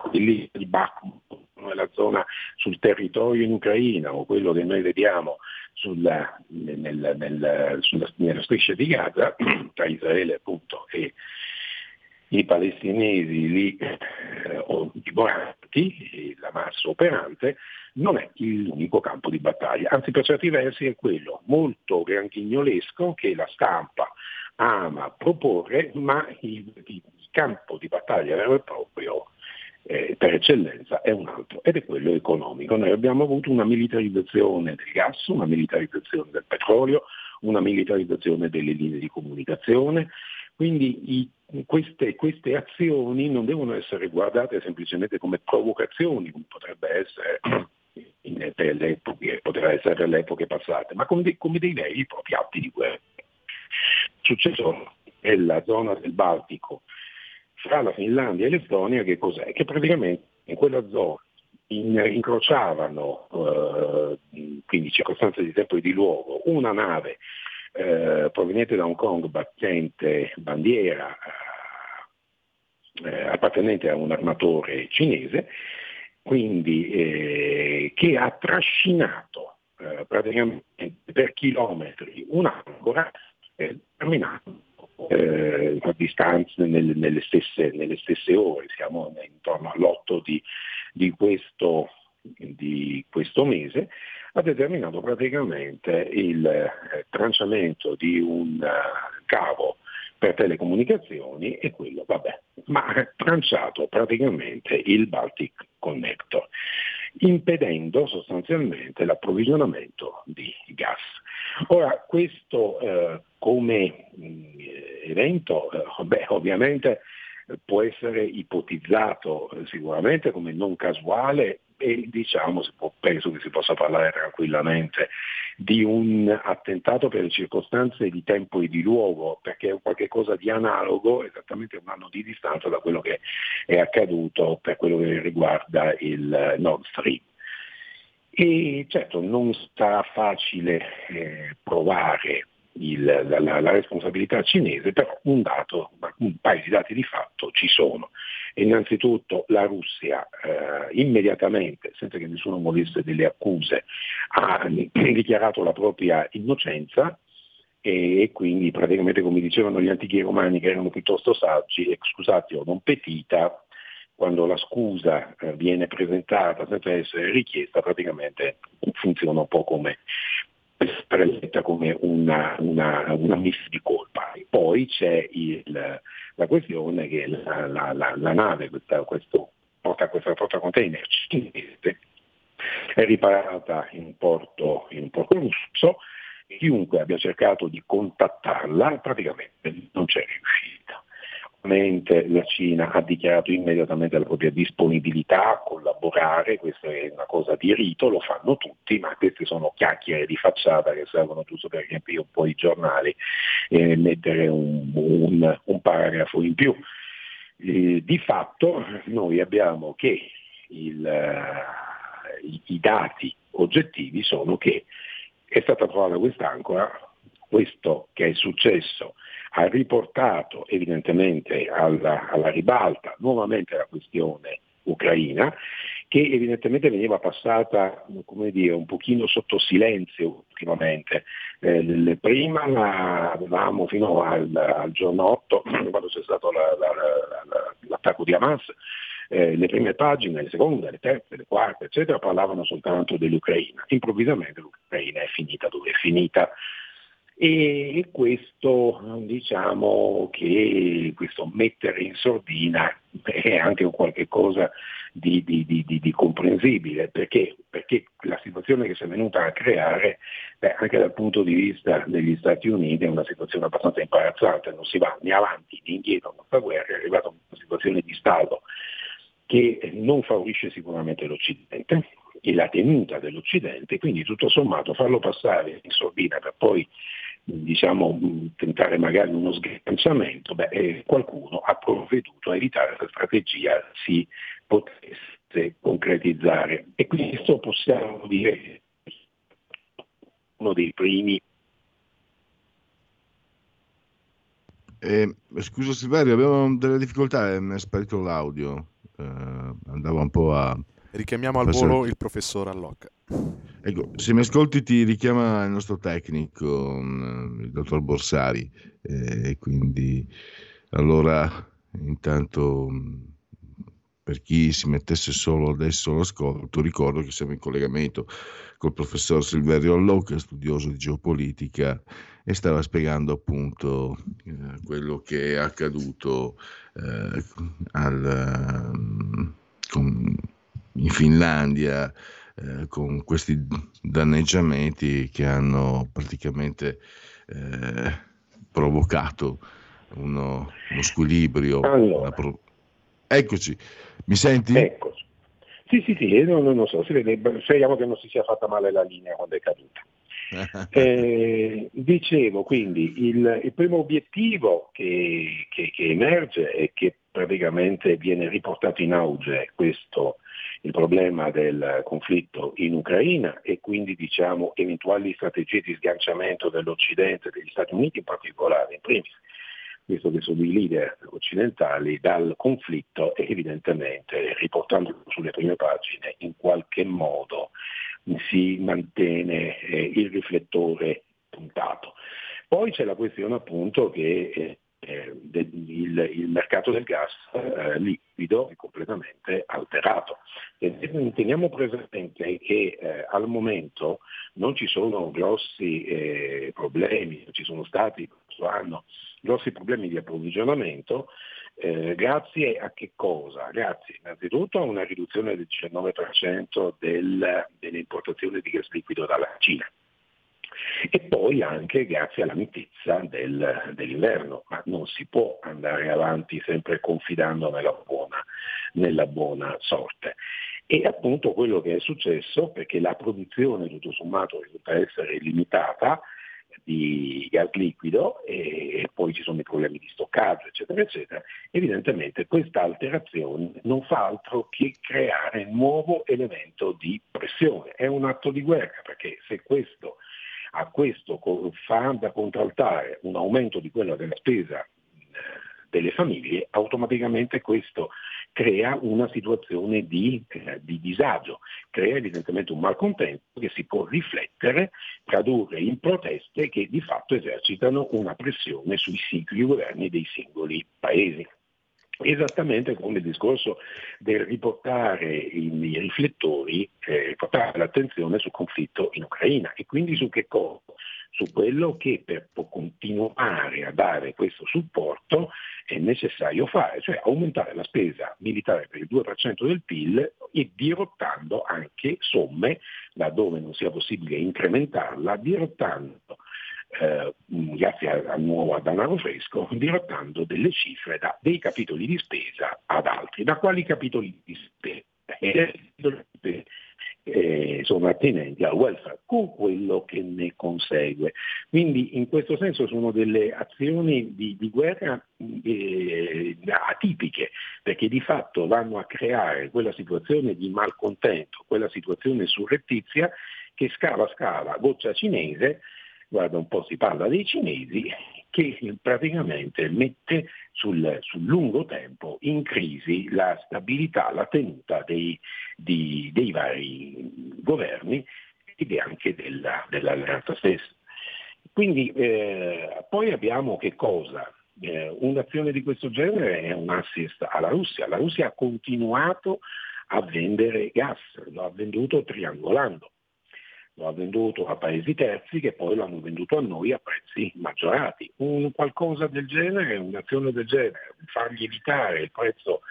quelli di Bakhmut, nella zona sul territorio in Ucraina o quello che noi vediamo sulla, nel, nel, sulla, nella striscia di Gaza tra Israele appunto, e i palestinesi lì eh, la massa operante, non è l'unico campo di battaglia, anzi per certi versi è quello molto granchignolesco che la stampa ama proporre, ma il, il campo di battaglia vero e proprio eh, per eccellenza è un altro ed è quello economico. Noi abbiamo avuto una militarizzazione del gas, una militarizzazione del petrolio, una militarizzazione delle linee di comunicazione, quindi i, queste, queste, azioni non devono essere guardate semplicemente come provocazioni, come potrebbe essere in, per le epoche, potrebbe essere le epoche passate, ma come dei, come dei veri e propri atti di guerra. Successo nella zona del Baltico fra la Finlandia e l'Estonia che cos'è? Che praticamente in quella zona in, incrociavano, eh, quindi circostanze di tempo e di luogo, una nave eh, proveniente da Hong Kong battente bandiera eh, appartenente a un armatore cinese, quindi eh, che ha trascinato eh, praticamente per chilometri un'ancora eh, terminato eh, a distanza nelle, nelle, stesse, nelle, stesse, ore, siamo intorno all'8 di, di, questo, di questo mese, ha determinato praticamente il eh, tranciamento di un uh, cavo per telecomunicazioni e quello, vabbè, ma ha tranciato praticamente il Baltic Connector, impedendo sostanzialmente l'approvvigionamento di gas. Ora, questo eh, come mh, mm, evento, eh, beh, ovviamente può essere ipotizzato eh, sicuramente come non casuale e diciamo, penso che si possa parlare tranquillamente di un attentato per circostanze di tempo e di luogo, perché è qualcosa di analogo, esattamente un anno di distanza da quello che è accaduto per quello che riguarda il Nord Stream. E certo non sarà facile eh, provare il, la, la, la, responsabilità cinese, però un, dato, un paio di dati di fatto ci sono. Innanzitutto la Russia eh, immediatamente, senza che nessuno muovesse delle accuse, ha dichiarato la propria innocenza e quindi praticamente come dicevano gli antichi romani che erano piuttosto saggi, scusate o non petita, quando la scusa eh, viene presentata senza essere richiesta praticamente funziona un po' come letta come una, una, una miss di colpa. E poi c'è il, la questione che la, la, la, la nave, questa, questo, porta, questa porta container cinese, è riparata in un porto, in un porto russo, chiunque abbia cercato di contattarla praticamente non c'è riuscito la Cina ha dichiarato immediatamente la propria disponibilità a collaborare, questa è una cosa di rito, lo fanno tutti, ma queste sono chiacchiere di facciata che servono giusto per riempire un po' i giornali e mettere un, un, un paragrafo in più. Eh, di fatto noi abbiamo che il, uh, i, i dati oggettivi sono che è stata trovata quest'ancora, questo che è successo ha riportato evidentemente alla, alla ribalta nuovamente la questione ucraina che evidentemente veniva passata dire, un pochino sotto silenzio ultimamente. Eh, prima la avevamo fino al, al, giorno 8, quando c'è stato la, la, l'attacco di Hamas, eh, le prime pagine, le seconde, le terze, le quarte, eccetera, parlavano soltanto dell'Ucraina. Improvvisamente l'Ucraina è finita dove è finita e questo diciamo che questo mettere in sordina è anche un qualche cosa di, di, di, di comprensibile perché? perché? la situazione che si è venuta a creare beh, anche dal punto di vista degli Stati Uniti è una situazione abbastanza imbarazzante, non si va né avanti né indietro questa guerra, è arrivata una situazione di stallo che non favorisce sicuramente l'Occidente e la tenuta dell'Occidente, quindi tutto sommato farlo passare in sordina per poi diciamo, tentare magari uno sganciamento, beh, eh, qualcuno ha provveduto a evitare che la strategia si potesse concretizzare. E questo possiamo dire uno dei primi. Eh, scusa Silverio, avevo delle difficoltà, eh, mi è sparito l'audio, eh, andavo un po' a Richiamiamo al volo il professor Allocca. Ecco, se mi ascolti ti richiama il nostro tecnico, mm, il dottor Borsari, e eh, quindi allora intanto mm, per chi si mettesse solo adesso all'ascolto, ricordo che siamo in collegamento col professor Silverio Allocca, studioso di geopolitica, e stava spiegando appunto eh, quello che è accaduto eh, al, um, con, in Finlandia eh, con questi danneggiamenti che hanno praticamente eh, provocato uno, uno squilibrio. Allora. Pro... Eccoci, mi senti? Eccoci. Sì, sì, sì, non, non so, speriamo che non si sia fatta male la linea quando è caduta. eh, dicevo quindi il, il primo obiettivo che, che, che, emerge è che praticamente viene riportato in auge questo il problema del conflitto in Ucraina e quindi diciamo, eventuali strategie di sganciamento dell'Occidente, degli Stati Uniti in particolare, in primis, visto che sono i leader occidentali, dal conflitto e evidentemente riportandolo sulle prime pagine in qualche modo si mantiene eh, il riflettore puntato. Poi c'è la questione appunto che eh, eh, del, il, il, mercato del gas eh, liquido è completamente alterato. E teniamo presente che eh, al momento non ci sono grossi eh, problemi, ci sono stati questo anno grossi problemi di approvvigionamento, eh, grazie a che cosa? Grazie innanzitutto a una riduzione del 19% del, delle importazioni di gas liquido dalla Cina e poi anche grazie alla mitezza del, dell'inverno, ma non si può andare avanti sempre confidando nella buona, nella buona sorte. E appunto quello che è successo, perché la produzione tutto sommato risulta essere limitata, di gas liquido e poi ci sono i problemi di stoccaggio, eccetera, eccetera, evidentemente questa alterazione non fa altro che creare un nuovo elemento di pressione. È un atto di guerra, perché se questo a questo fa da contraltare un aumento di quella della spesa delle famiglie, automaticamente questo crea una situazione di, eh, di, disagio, crea evidentemente un malcontento che si può riflettere, tradurre in proteste che di fatto esercitano una pressione sui singoli governi dei singoli paesi. Esattamente come il discorso del riportare i riflettori, eh, riportare l'attenzione sul conflitto in Ucraina e quindi su che cosa? Su quello che per continuare a dare questo supporto è necessario fare, cioè aumentare la spesa militare per il 2% del PIL e dirottando anche somme, laddove non sia possibile incrementarla, dirottando eh, grazie al nuovo danaro fresco, dirottando delle cifre da dei capitoli di spesa ad altri. Da quali capitoli di spesa? Eh, sono attinenti al welfare, con quello che ne consegue. Quindi in questo senso sono delle azioni di, di guerra eh, atipiche, perché di fatto vanno a creare quella situazione di malcontento, quella situazione surrettizia che scava scava, goccia cinese, guarda un po' si parla dei cinesi, che praticamente mette sul, sul lungo tempo in crisi la stabilità, la tenuta dei, di, dei vari governi ed anche della, dell'alleanza stessa. Quindi eh, poi abbiamo che cosa? Eh, un'azione di questo genere è un assist alla Russia. La Russia ha continuato a vendere gas, lo ha venduto triangolando lo ha venduto a paesi terzi che poi lo hanno venduto a noi a prezzi maggiorati. Un qualcosa del genere, un'azione del genere, far lievitare il prezzo,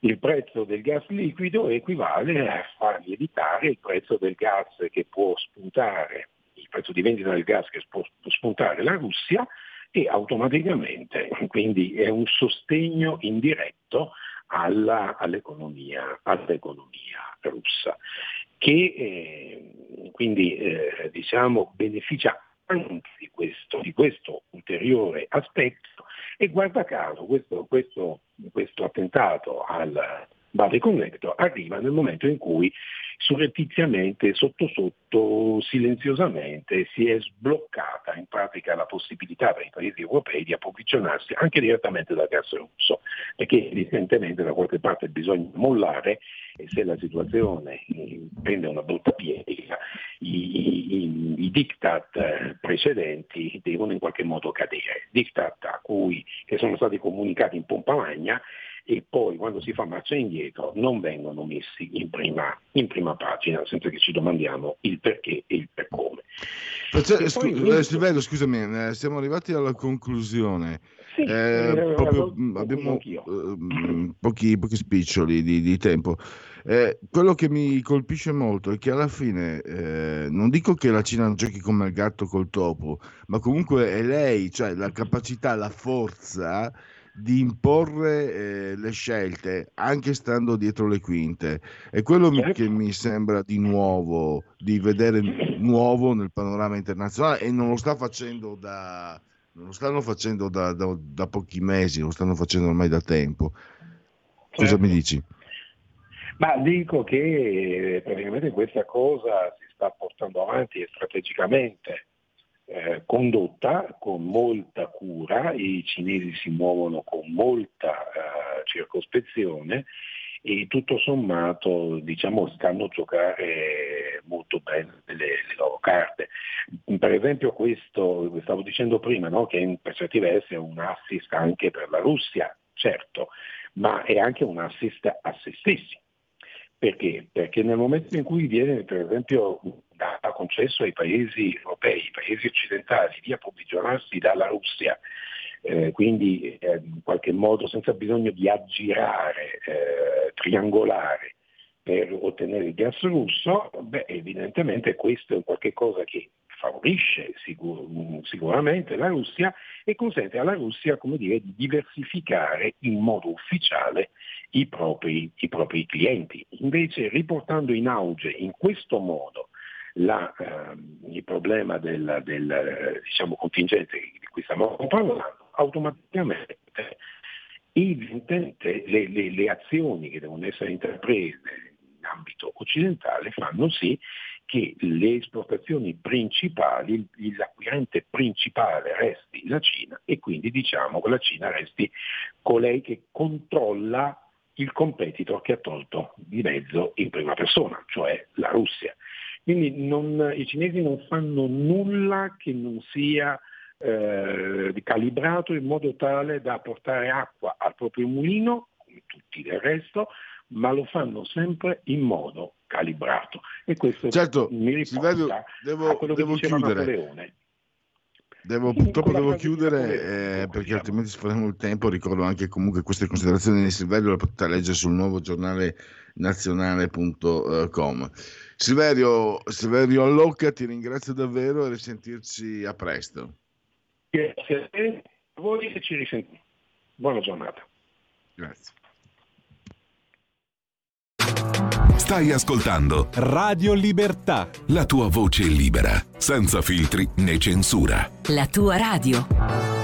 il prezzo del gas liquido equivale a far lievitare il prezzo del gas che può spuntare, il prezzo di vendita del gas che può spuntare la Russia e automaticamente quindi è un sostegno indiretto alla, all'economia, all'economia russa che eh, quindi eh, diciamo, beneficia anche di questo, di questo, ulteriore aspetto. E guarda caso questo, questo, questo attentato al Bade Connector arriva nel momento in cui surrettiziamente, sotto sotto, silenziosamente si è sbloccata in pratica la possibilità per i paesi europei di approvvigionarsi anche direttamente dal gas russo, perché evidentemente da qualche parte bisogna mollare e se la situazione eh, prende una brutta piega, i, i, i diktat precedenti devono in qualche modo cadere, diktat a cui, che sono stati comunicati in pompa magna e poi quando si fa marcia indietro non vengono messi in prima, in prima pagina senza che ci domandiamo il perché e il per come. Cioè, scu- poi, Silverio, scusami, eh, siamo arrivati alla conclusione. Sì, eh, eh, proprio, abbiamo eh, pochi, pochi, spiccioli di, di tempo. Eh, quello che mi colpisce molto è che alla fine eh, non dico che la Cina giochi come il gatto col topo, ma comunque è lei, cioè la capacità, la forza di imporre eh, le scelte anche stando dietro le quinte. È quello certo. che mi sembra di nuovo, di vedere nuovo nel panorama internazionale e non lo sta facendo da, non lo stanno facendo da, da, da pochi mesi, lo stanno facendo ormai da tempo. Cosa certo. mi dici? Ma dico che praticamente questa cosa si sta portando avanti strategicamente eh, condotta con molta cura, i cinesi si muovono con molta eh, circospezione e tutto sommato diciamo, stanno a giocare molto bene le, le, loro carte. Per esempio questo, stavo dicendo prima, no, che per certi versi è un assist anche per la Russia, certo, ma è anche un assist a se stessi. Perché? Perché nel momento in cui viene per esempio ha concesso ai paesi europei, ai paesi occidentali, di approvvigionarsi dalla Russia, eh, quindi eh, in qualche modo senza bisogno di aggirare, eh, triangolare per ottenere il gas russo, beh, evidentemente questo è qualcosa che favorisce sicur- sicuramente la Russia e consente alla Russia dire, di diversificare in modo ufficiale i propri, i propri clienti. Invece riportando in auge in questo modo la, ehm, il problema del, del diciamo, contingente di cui stiamo parlando, automaticamente evidentemente le, le, le azioni che devono essere intraprese in ambito occidentale fanno sì che le esportazioni principali, l'acquirente principale resti la Cina e quindi diciamo che la Cina resti colei che controlla il competitor che ha tolto di mezzo in prima persona, cioè la Russia. Quindi non, i cinesi non fanno nulla che non sia eh, calibrato in modo tale da portare acqua al proprio mulino, come tutti del resto, ma lo fanno sempre in modo calibrato. E questo certo, mi riporta devo, a quello devo che diceva chiudere. Napoleone. Devo, purtroppo devo chiudere eh, perché altrimenti sfaremo il tempo. Ricordo anche comunque queste considerazioni di Silverio le potete leggere sul nuovo giornale nazionale.com. Silverio, Silverio Allocca, ti ringrazio davvero e risentirci a presto. Grazie a voi e ci risentiamo. Buona giornata. Grazie. Stai ascoltando Radio Libertà. La tua voce libera, senza filtri né censura. La tua radio.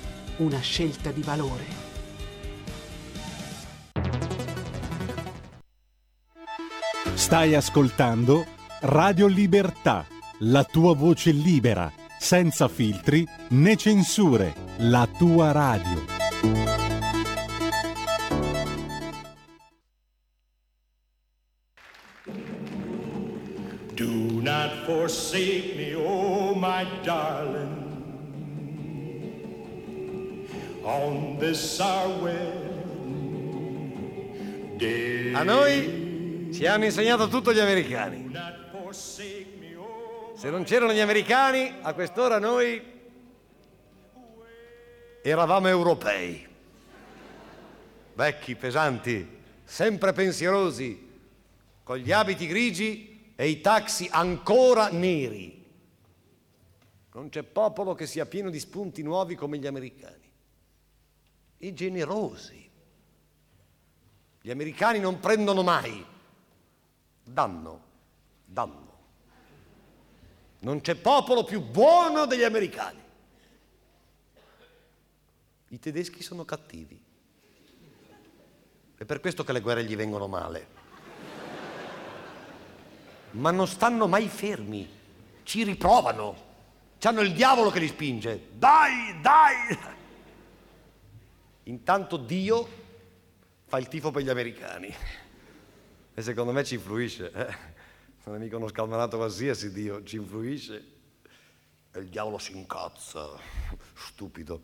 una scelta di valore. Stai ascoltando Radio Libertà, la tua voce libera, senza filtri né censure, la tua radio. Do not forsake me, oh my darling. On this our wedding day. A noi ci hanno insegnato tutto gli americani. Se non c'erano gli americani, a quest'ora noi eravamo europei. Vecchi, pesanti, sempre pensierosi, con gli abiti grigi e i taxi ancora neri. Non c'è popolo che sia pieno di spunti nuovi come gli americani e generosi. Gli americani non prendono mai, danno, danno. Non c'è popolo più buono degli americani. I tedeschi sono cattivi. È per questo che le guerre gli vengono male. Ma non stanno mai fermi, ci riprovano. C'hanno il diavolo che li spinge. Dai, dai! Intanto Dio fa il tifo per gli americani e secondo me ci influisce. Eh? Non è mica uno scalmanato qualsiasi Dio, ci influisce. E il diavolo si incazza, stupido,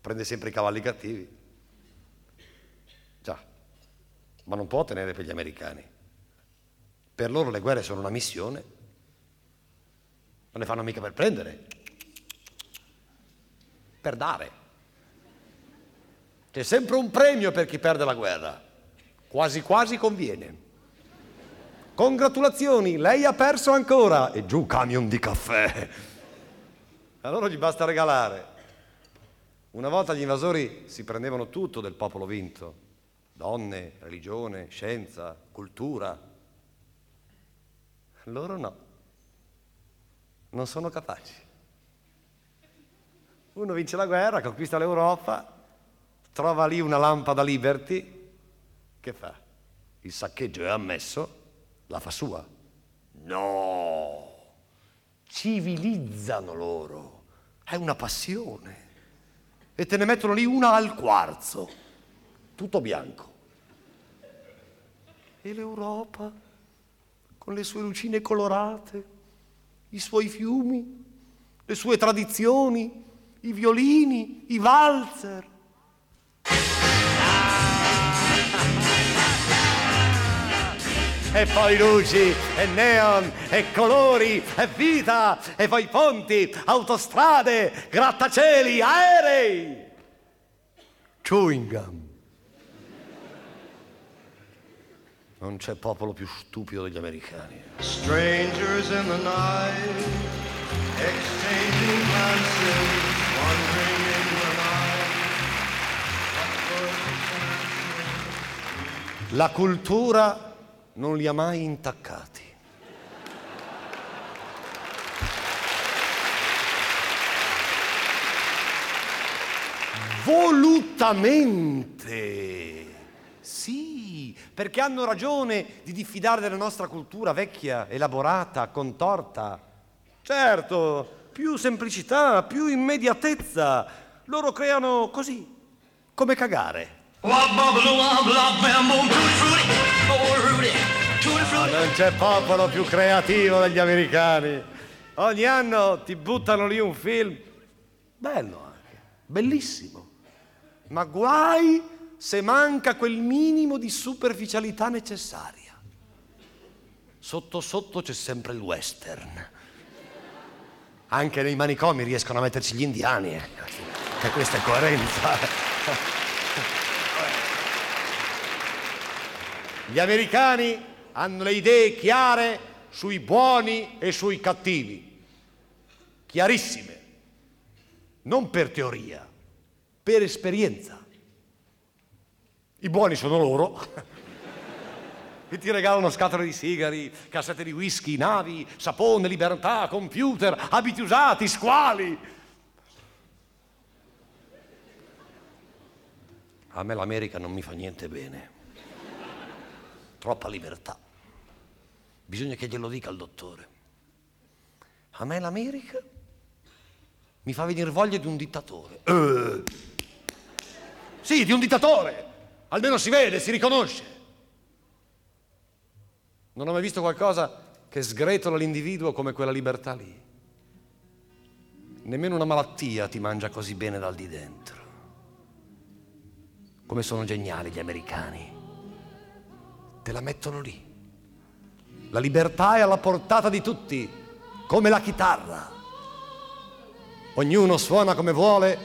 prende sempre i cavalli cattivi. Già, ma non può tenere per gli americani. Per loro le guerre sono una missione, non le fanno mica per prendere, per dare. C'è sempre un premio per chi perde la guerra. Quasi quasi conviene. Congratulazioni, lei ha perso ancora. E giù camion di caffè. Allora gli basta regalare. Una volta gli invasori si prendevano tutto del popolo vinto. Donne, religione, scienza, cultura. Loro no. Non sono capaci. Uno vince la guerra, conquista l'Europa, trova lì una lampada Liberty, che fa? Il saccheggio è ammesso, la fa sua. No, civilizzano loro, è una passione. E te ne mettono lì una al quarzo, tutto bianco. E l'Europa, con le sue lucine colorate, i suoi fiumi, le sue tradizioni, i violini, i valzer, e poi luci, e neon, e colori, e vita, e poi ponti, autostrade, grattacieli, aerei. Chewing gum. Non c'è popolo più stupido degli americani. Strangers in the night, exchanging glances, wandering in the night. La cultura non li ha mai intaccati. Volutamente. Sì, perché hanno ragione di diffidare della nostra cultura vecchia, elaborata, contorta. Certo, più semplicità, più immediatezza. Loro creano così, come cagare. No, non c'è popolo più creativo degli americani. Ogni anno ti buttano lì un film. Bello anche, bellissimo. Ma guai se manca quel minimo di superficialità necessaria. Sotto sotto c'è sempre il western. Anche nei manicomi riescono a metterci gli indiani. Eh. E questa è coerenza. Gli americani hanno le idee chiare sui buoni e sui cattivi, chiarissime, non per teoria, per esperienza. I buoni sono loro, che ti regalano scatole di sigari, cassette di whisky, navi, sapone, libertà, computer, abiti usati, squali. A me l'America non mi fa niente bene. Troppa libertà. Bisogna che glielo dica al dottore. A me l'America mi fa venire voglia di un dittatore. Eh. Sì, di un dittatore. Almeno si vede, si riconosce. Non ho mai visto qualcosa che sgretola l'individuo come quella libertà lì. Nemmeno una malattia ti mangia così bene dal di dentro. Come sono geniali gli americani. Te la mettono lì. La libertà è alla portata di tutti, come la chitarra. Ognuno suona come vuole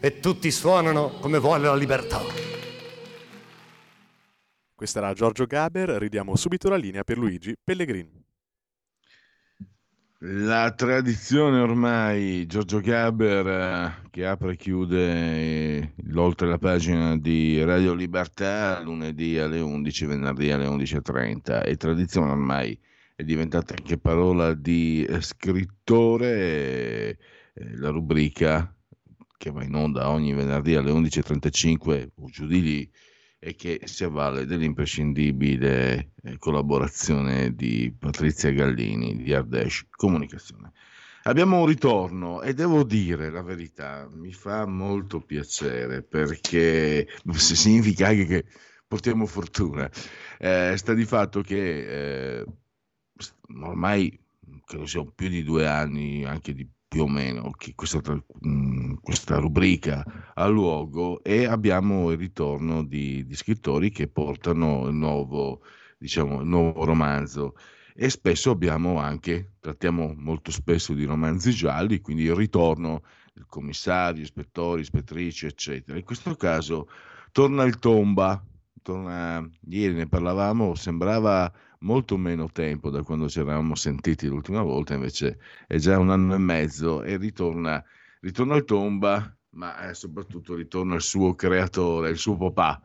e tutti suonano come vuole la libertà. Questa era Giorgio Gaber, ridiamo subito la linea per Luigi Pellegrin. La tradizione ormai, Giorgio Gaber eh, che apre e chiude eh, l'oltre la pagina di Radio Libertà lunedì alle 11, venerdì alle 11.30 e tradizione ormai è diventata anche parola di eh, scrittore, la rubrica che va in onda ogni venerdì alle 11.35 o giù di lì e che si avvale dell'imprescindibile eh, collaborazione di Patrizia Gallini di Ardesh Comunicazione. Abbiamo un ritorno e devo dire la verità, mi fa molto piacere perché significa anche che portiamo fortuna. Eh, sta di fatto che eh, ormai credo siano più di due anni, anche di più o meno questa, mh, questa rubrica ha luogo e abbiamo il ritorno di, di scrittori che portano il nuovo, diciamo, il nuovo romanzo e spesso abbiamo anche, trattiamo molto spesso di romanzi gialli, quindi il ritorno del commissario, ispettori, ispettrici, eccetera. In questo caso torna il Tomba, torna, ieri ne parlavamo, sembrava molto meno tempo da quando ci eravamo sentiti l'ultima volta, invece è già un anno e mezzo e ritorna, ritorna al tomba, ma eh, soprattutto ritorna il suo creatore, il suo papà.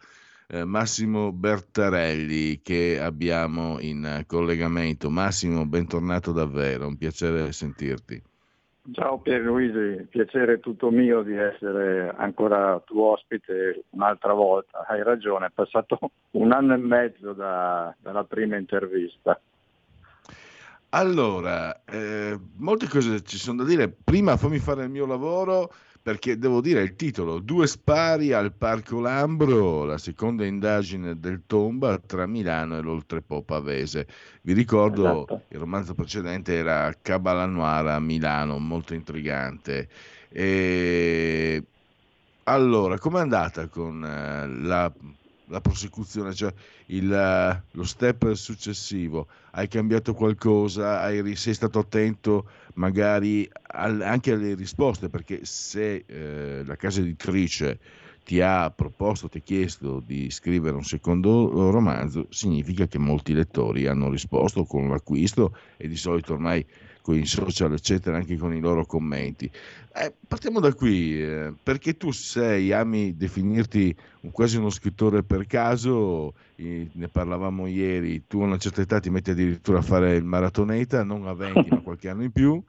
Eh, Massimo Bertarelli che abbiamo in collegamento. Massimo, bentornato davvero, un piacere sentirti. Ciao Pierluigi, piacere tutto mio di essere ancora tuo ospite un'altra volta. Hai ragione, è passato un anno e mezzo da, dalla prima intervista. Allora, eh, molte cose ci sono da dire. Prima fammi fare il mio lavoro perché devo dire il titolo Due spari al Parco Lambro, la seconda indagine del Tomba tra Milano e l'Oltrepo Pavese. Vi ricordo esatto. il romanzo precedente era Cabalanuara a Milano, molto intrigante. E... Allora, com'è andata con uh, la, la, prosecuzione, cioè il, uh, lo step successivo? Hai cambiato qualcosa? Hai, sei stato attento magari al, anche alle risposte, perché se eh, la casa editrice ti ha proposto, ti ha chiesto di scrivere un secondo romanzo, significa che molti lettori hanno risposto con l'acquisto e di solito ormai con social, eccetera, anche con i loro commenti. Eh, partiamo da qui, eh, perché tu sei, ami definirti un, quasi uno scrittore per caso, eh, ne parlavamo ieri, tu a una certa età ti metti addirittura a fare il maratoneta, non a 20 ma qualche anno in più,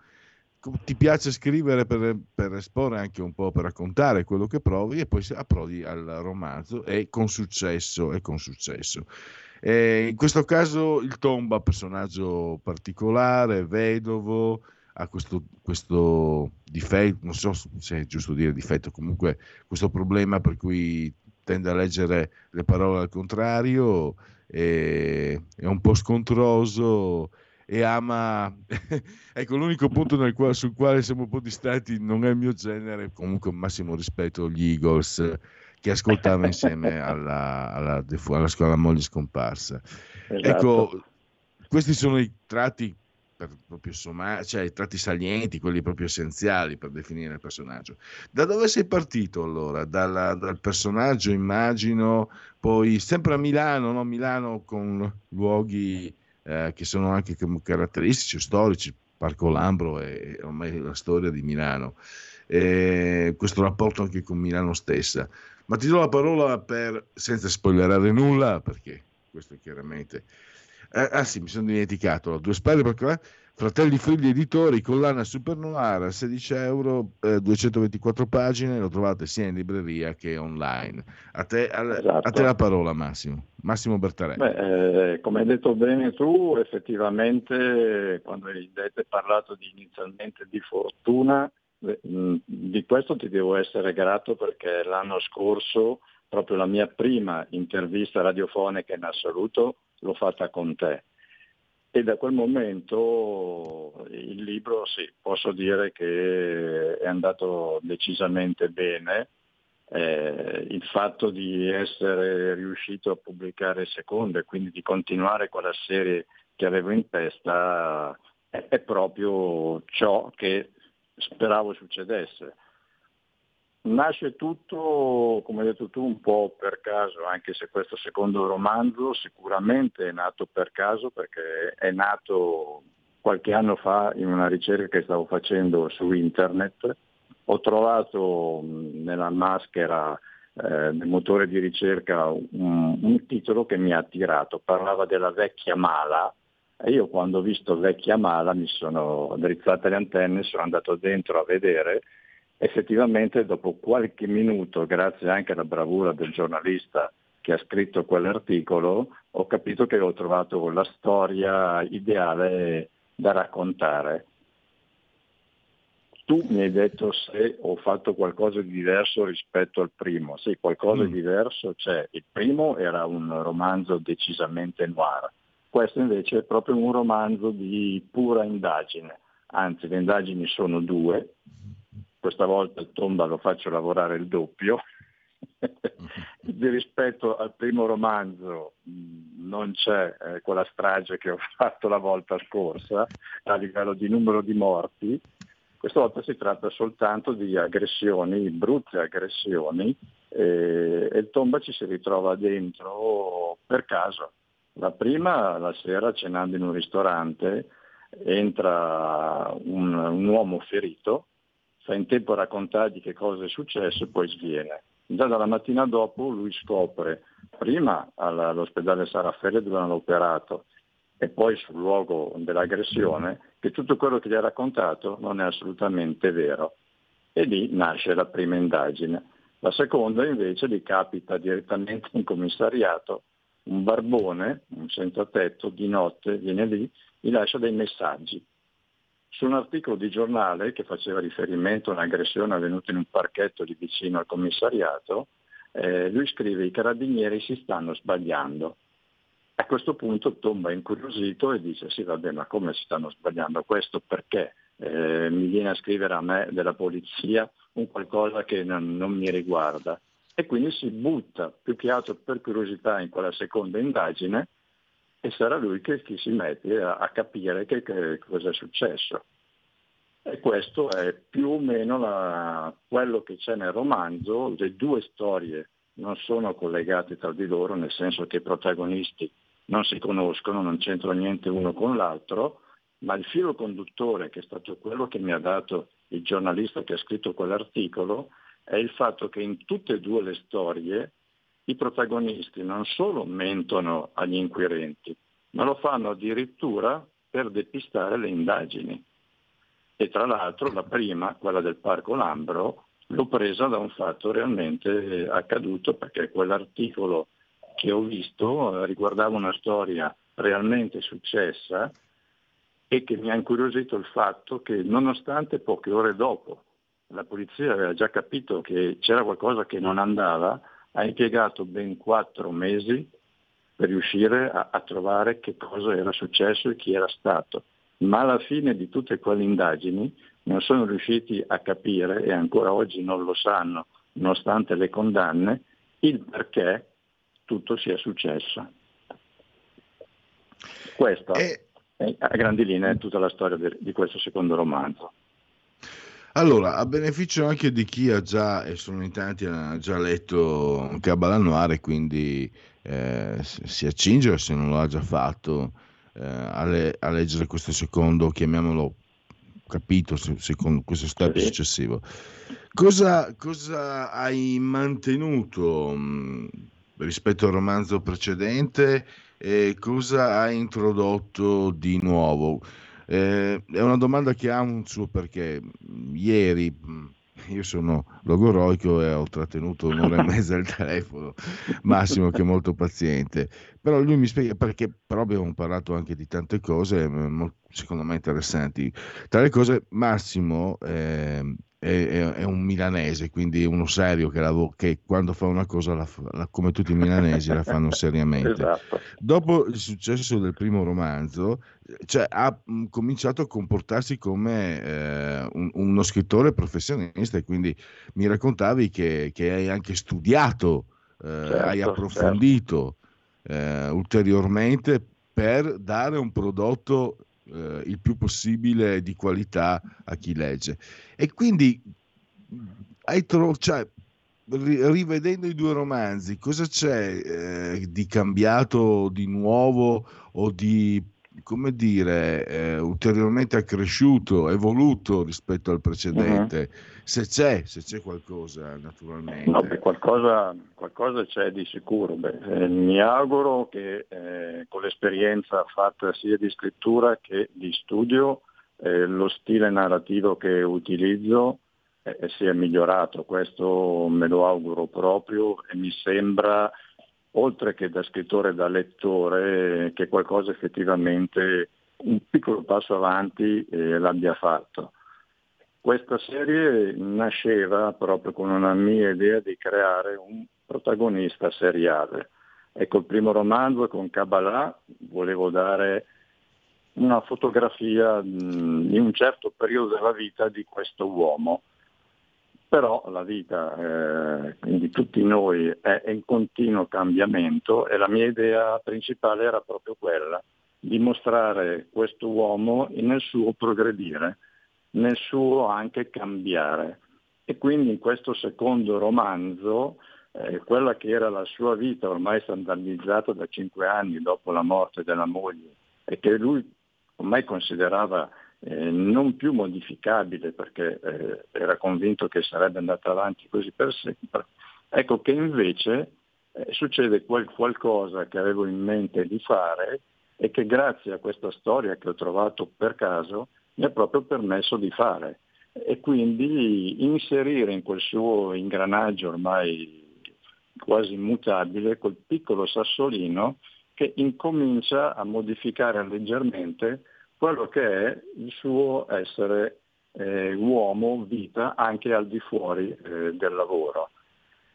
ti piace scrivere per, per, esporre anche un po', per raccontare quello che provi e poi approdi al romanzo e con successo, e con successo. E in questo caso il Tomba, personaggio particolare, vedovo, ha questo, questo difetto, non so se è giusto dire difetto, comunque questo problema per cui tende a leggere le parole al contrario, è un po' scontroso e ama ecco l'unico punto quale, sul quale siamo un po' distanti non è il mio genere comunque massimo rispetto agli Eagles che ascoltava insieme alla, alla, alla, alla moglie scomparsa esatto. ecco questi sono i tratti proprio sommare, cioè i tratti salienti, quelli proprio essenziali per definire il personaggio. Da dove sei partito allora? Dalla, dal personaggio, immagino, poi sempre a Milano, no? Milano con luoghi eh, che sono anche caratteristici, storici, Parco Lambro e ormai la storia di Milano. E questo rapporto anche con Milano stessa. Ma ti do la parola per, senza spoilerare nulla, perché questo è chiaramente eh, ah sì, mi sono dimenticato, due spalle perché Fratelli Frilli Editori, collana Super Noir, 16 euro, eh, 224 pagine, lo trovate sia in libreria che online. A te, a, esatto. a te la parola Massimo, Massimo Bertarelli. Beh, eh, come hai detto bene tu, effettivamente quando hai parlato di, inizialmente di fortuna, di questo ti devo essere grato perché l'anno scorso proprio la mia prima intervista radiofonica in assoluto l'ho fatta con te. E da quel momento il libro, sì, posso dire che è andato decisamente bene. Eh, il fatto di essere riuscito a pubblicare secondo e quindi di continuare quella serie che avevo in testa è proprio ciò che speravo succedesse. Nasce tutto, come hai detto tu, un po' per caso, anche se questo secondo romanzo sicuramente è nato per caso perché è nato qualche anno fa in una ricerca che stavo facendo su internet. Ho trovato nella maschera eh, del motore di ricerca un, un titolo che mi ha attirato, parlava della vecchia mala e io quando ho visto vecchia mala mi sono drizzate le antenne, sono andato dentro a vedere effettivamente dopo qualche minuto, grazie anche alla bravura del giornalista che ha scritto quell'articolo, ho capito che ho trovato la storia ideale da raccontare. Tu mi hai detto se ho fatto qualcosa di diverso rispetto al primo. Sì, qualcosa mm. di diverso c'è. Il primo era un romanzo decisamente noir. Questo invece è proprio un romanzo di pura indagine. Anzi, le indagini sono due, questa volta il Tomba lo faccio lavorare il doppio. di rispetto al primo romanzo mm, non c'è eh, quella strage che ho fatto la volta scorsa a livello di numero di morti, questa volta si tratta soltanto di aggressioni, brutte aggressioni e, e il Tomba ci si ritrova dentro per caso. La prima, la sera cenando in un ristorante, entra un, un uomo ferito fa in tempo a raccontargli che cosa è successo e poi sviene. Già dalla mattina dopo lui scopre, prima all'ospedale San dove hanno operato e poi sul luogo dell'aggressione, che tutto quello che gli ha raccontato non è assolutamente vero. E lì nasce la prima indagine. La seconda invece gli capita direttamente in commissariato un barbone, un senza tetto, di notte viene lì, gli lascia dei messaggi. Su un articolo di giornale che faceva riferimento a un'aggressione avvenuta in un parchetto lì vicino al commissariato, eh, lui scrive i carabinieri si stanno sbagliando. A questo punto tomba incuriosito e dice sì vabbè ma come si stanno sbagliando? Questo perché? Eh, mi viene a scrivere a me della polizia un qualcosa che non, non mi riguarda e quindi si butta più che altro per curiosità in quella seconda indagine e sarà lui che, si mette a, a capire che, che, cosa è successo. E questo è più o meno la, quello che c'è nel romanzo, le due storie non sono collegate tra di loro, nel senso che i protagonisti non si conoscono, non c'entrano niente uno con l'altro, ma il filo conduttore, che è stato quello che mi ha dato il giornalista che ha scritto quell'articolo, è il fatto che in tutte e due le storie i protagonisti non solo mentono agli inquirenti, ma lo fanno addirittura per depistare le indagini. E tra l'altro la prima, quella del Parco Lambro, l'ho presa da un fatto realmente accaduto perché quell'articolo che ho visto riguardava una storia realmente successa e che mi ha incuriosito il fatto che nonostante poche ore dopo la polizia aveva già capito che c'era qualcosa che non andava, ha impiegato ben quattro mesi per riuscire a, a, trovare che cosa era successo e chi era stato. Ma alla fine di tutte quelle indagini non sono riusciti a capire, e ancora oggi non lo sanno, nonostante le condanne, il perché tutto sia successo. Questo è, a grandi linee tutta la storia di questo secondo romanzo. Allora, a beneficio anche di chi ha già, e sono in tanti, ha già letto Cabala Noir, quindi eh, si accinge, se non lo ha già fatto, eh, a, le, a, leggere questo secondo, chiamiamolo capito, secondo questo step successivo. Cosa, cosa, hai mantenuto mh, rispetto al romanzo precedente e cosa hai introdotto di nuovo? Eh, è una domanda che ha un suo perché. Ieri io sono logoroico e ho trattenuto un'ora e mezza il telefono, Massimo che è molto paziente, però lui mi spiega perché, però abbiamo parlato anche di tante cose, secondo me interessanti. Tra le cose, Massimo eh, è, è, un milanese, quindi uno serio che, la, che quando fa una cosa, la, la, come tutti i milanesi, la fanno seriamente. Esatto. Dopo il successo del primo romanzo, cioè, ha mh, cominciato a comportarsi come eh, un, uno scrittore professionista e quindi mi raccontavi che, che hai anche studiato, eh, certo, hai approfondito certo. eh, ulteriormente per dare un prodotto eh, il più possibile di qualità a chi legge. E quindi trovato, cioè, rivedendo i due romanzi, cosa c'è eh, di cambiato, di nuovo o di come dire, eh, ulteriormente accresciuto, evoluto rispetto al precedente, uh-huh. se c'è, se c'è qualcosa naturalmente. No, beh, qualcosa, qualcosa, c'è di sicuro. Beh, eh, mi auguro che eh, con l'esperienza fatta sia di scrittura che di studio, eh, lo stile narrativo che utilizzo eh, sia migliorato, questo me lo auguro proprio e mi sembra oltre che da scrittore e da lettore, che qualcosa effettivamente, un piccolo passo avanti eh, l'abbia fatto. Questa serie nasceva proprio con una mia idea di creare un protagonista seriale. Ecco, il primo romanzo con Kabbalah volevo dare una fotografia mh, di un certo periodo della vita di questo uomo però la vita eh, di tutti noi è in continuo cambiamento e la mia idea principale era proprio quella di mostrare questo uomo nel suo progredire, nel suo anche cambiare. E quindi in questo secondo romanzo, eh, quella che era la sua vita ormai standardizzata da cinque anni dopo la morte della moglie e che lui ormai considerava eh, non più modificabile perché eh, era convinto che sarebbe andata avanti così per sempre, ecco che invece eh, succede quel qualcosa che avevo in mente di fare e che grazie a questa storia che ho trovato per caso mi ha proprio permesso di fare. E quindi inserire in quel suo ingranaggio ormai quasi immutabile quel piccolo sassolino che incomincia a modificare leggermente quello che è il suo essere eh, uomo, vita, anche al di fuori eh, del lavoro.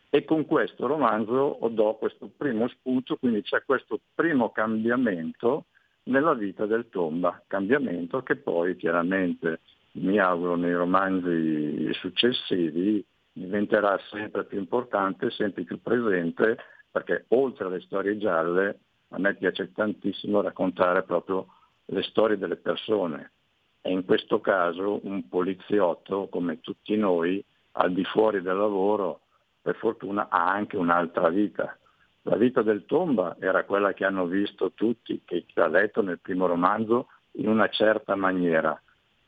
E con questo romanzo do questo primo spunto, quindi c'è questo primo cambiamento nella vita del Tomba, cambiamento che poi chiaramente mi auguro nei romanzi successivi diventerà sempre più importante, sempre più presente, perché oltre alle storie gialle a me piace tantissimo raccontare proprio le storie delle persone e in questo caso un poliziotto come tutti noi al di fuori del lavoro per fortuna ha anche un'altra vita. La vita del Tomba era quella che hanno visto tutti, che ha letto nel primo romanzo, in una certa maniera.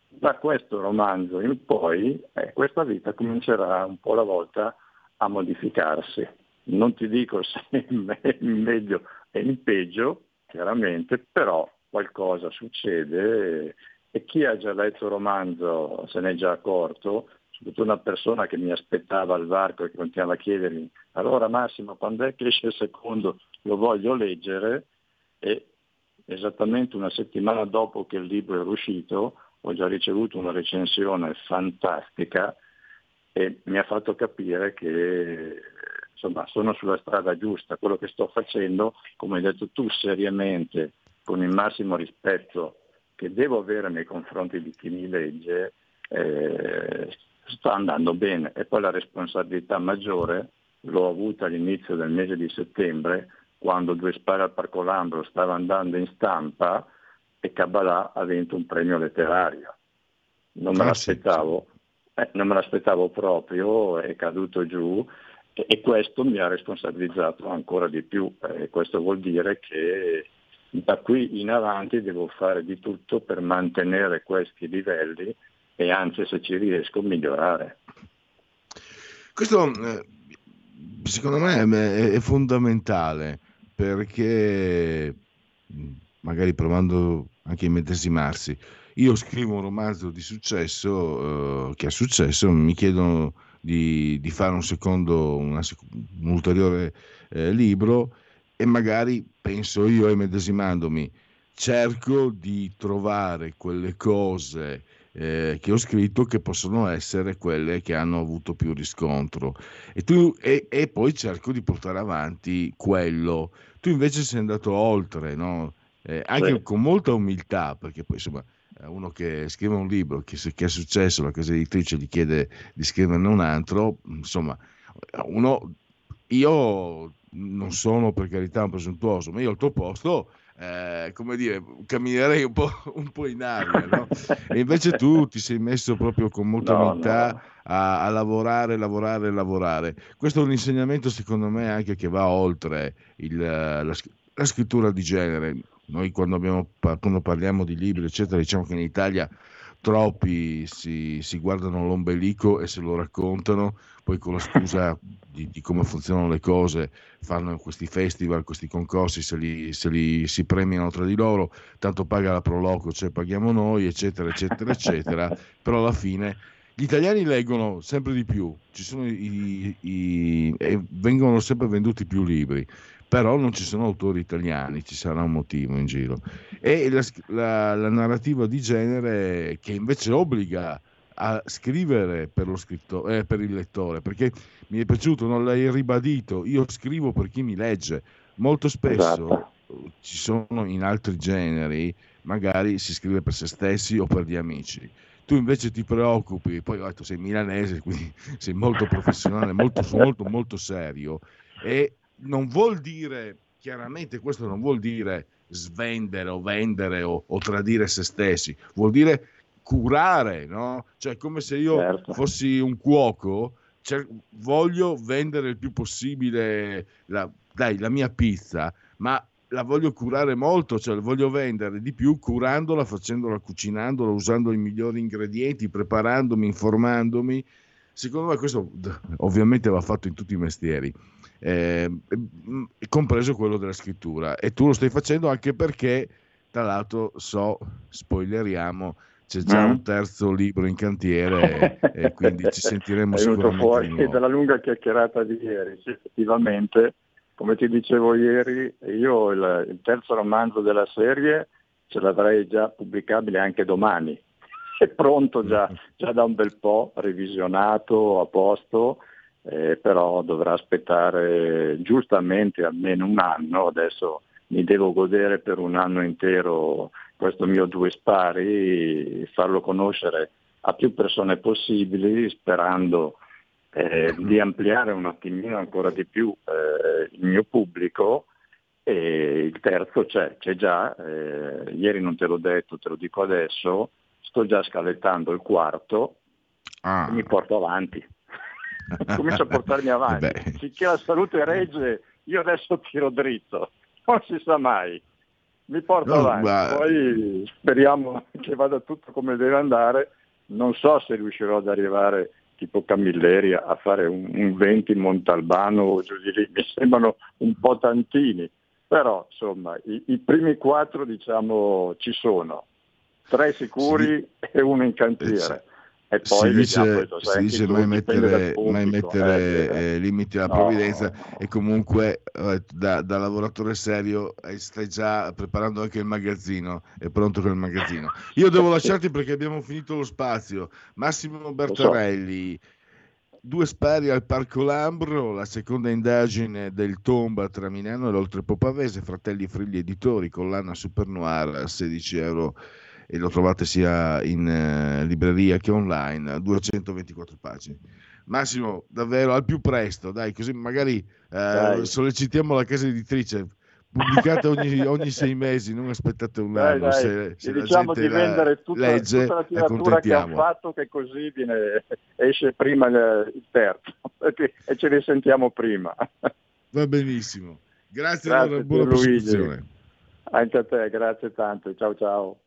Da questo romanzo in poi eh, questa vita comincerà un po' alla volta a modificarsi. Non ti dico se in meglio e in peggio, chiaramente, però qualcosa succede e chi ha già letto il romanzo se ne è già accorto, soprattutto una persona che mi aspettava al varco e continuava a chiedermi allora Massimo quando è che esce il secondo? Lo voglio leggere? E esattamente una settimana dopo che il libro era uscito ho già ricevuto una recensione fantastica e mi ha fatto capire che insomma, sono sulla strada giusta, quello che sto facendo, come hai detto tu seriamente, con il massimo rispetto che devo avere nei confronti di chi mi legge, eh, sta andando bene. E poi la responsabilità maggiore l'ho avuta all'inizio del mese di settembre, quando Due Spare al Parco Lambro stava andando in stampa, e Kabbalah ha vinto un premio letterario. Non me Ah, sì, l'aspettavo, eh, non me l'aspettavo proprio, è caduto giù e, e questo mi ha responsabilizzato ancora di più. Eh, questo vuol dire che da qui in avanti devo fare di tutto per mantenere questi livelli e anzi se ci riesco migliorare. Questo eh, secondo me è, fondamentale perché magari provando anche a immedesimarsi, io scrivo un romanzo di successo eh, che ha successo, mi chiedono di, di fare un secondo, una un ulteriore eh, libro e magari penso io immedesimandomi, cerco di trovare quelle cose eh, che ho scritto che possono essere quelle che hanno avuto più riscontro e, tu, e, e poi cerco di portare avanti quello. Tu invece sei andato oltre, no? Eh, anche Sì. con molta umiltà, perché poi insomma eh, uno che scrive un libro, che, se- che è successo, la casa editrice gli chiede di scriverne un altro, insomma, uno, io non sono per carità un presuntuoso, ma io al tuo posto, eh, come dire, camminerei un po', un po' in aria, no? E invece tu ti sei messo proprio con molta No, no. a, a lavorare, lavorare, lavorare. Questo è un insegnamento secondo me anche che va oltre il, la, la scrittura di genere. Noi quando, abbiamo, quando parliamo di libri, eccetera, diciamo che in Italia troppi si, si guardano l'ombelico e se lo raccontano, poi con la scusa di, di come funzionano le cose fanno questi festival, questi concorsi, se li, se li si premiano tra di loro, tanto paga la Proloco, cioè paghiamo noi, eccetera, eccetera, eccetera, però alla fine gli italiani leggono sempre di più, ci sono i, i- e vengono sempre venduti più libri, però non ci sono autori italiani, ci sarà un motivo in giro. E la, la- la narrativa di genere che invece obbliga a scrivere per, lo scritto- eh, per il lettore, perché mi è piaciuto, non l'hai ribadito, io scrivo per chi mi legge. Molto spesso Esatto. ci sono in altri generi, magari si scrive per se stessi o per gli amici. Tu invece ti preoccupi, poi oh, tu sei milanese, quindi sei molto professionale, molto, molto, molto serio e non vuol dire, chiaramente questo non vuol dire svendere o vendere o, o tradire se stessi, vuol dire curare, no? Cioè come se io Certo. fossi un cuoco, cer- voglio vendere il più possibile la, dai, la mia pizza, ma la voglio curare molto, cioè la voglio vendere di più curandola, facendola, cucinandola, usando i migliori ingredienti, preparandomi, informandomi. Secondo me questo ovviamente va fatto in tutti i mestieri, eh, compreso quello della scrittura. E tu lo stai facendo anche perché, tra l'altro, so, spoileriamo, c'è già Mm. un terzo libro in cantiere e, e quindi ci sentiremo È venuto fuori dalla lunga chiacchierata di ieri. Sì, effettivamente, come ti dicevo ieri, io il, il terzo romanzo della serie ce l'avrei già pubblicabile anche domani. È pronto già, già da un bel po', revisionato, a posto, eh, però dovrà aspettare giustamente almeno un anno. Adesso mi devo godere per un anno intero questo mio due spari, farlo conoscere a più persone possibili, sperando eh, di ampliare un attimino ancora di più eh, il mio pubblico. E il terzo c'è, c'è già, eh, ieri non te l'ho detto, te lo dico adesso, sto già scalettando il quarto Ah. e mi porto avanti. Comincio a portarmi avanti. Finché la salute regge, io adesso tiro dritto, non si sa mai. Mi porto No, avanti, ma- poi speriamo che vada tutto come deve andare. Non so se riuscirò ad arrivare tipo Camilleri a fare un, un 20 in Montalbano o giù di lì, mi sembrano un po' tantini, però insomma i, i primi quattro diciamo ci sono, tre sicuri e uno in cantiere. E si poi dice, vediamo questo, sai, si dice mai mettere, pubblico, mai mettere eh, eh, limiti alla no, provvidenza e comunque eh, da, da lavoratore serio eh, stai già preparando anche il magazzino, è pronto con il magazzino. Io devo lasciarti perché abbiamo finito lo spazio. Massimo Bertarelli, due spari al Parco Lambro, la seconda indagine del Tomba tra Milano e l'Oltrepo Pavese, Fratelli Frigli Editori, collana Super Noir a 16 euro e lo trovate sia in eh, libreria che online, 224 pagine. Massimo, davvero al più presto, dai, così magari eh, Dai. sollecitiamo la casa editrice. pubblicate ogni, ogni, sei mesi, non aspettate un anno. Dai, se, se diciamo di vendere tutta, legge, tutta la tiratura che hanno fatto, che così viene, esce prima il, il terzo e ce ne sentiamo prima. Va benissimo. Grazie, grazie allora, buona prosecuzione. Anche a te, grazie tante. Ciao ciao.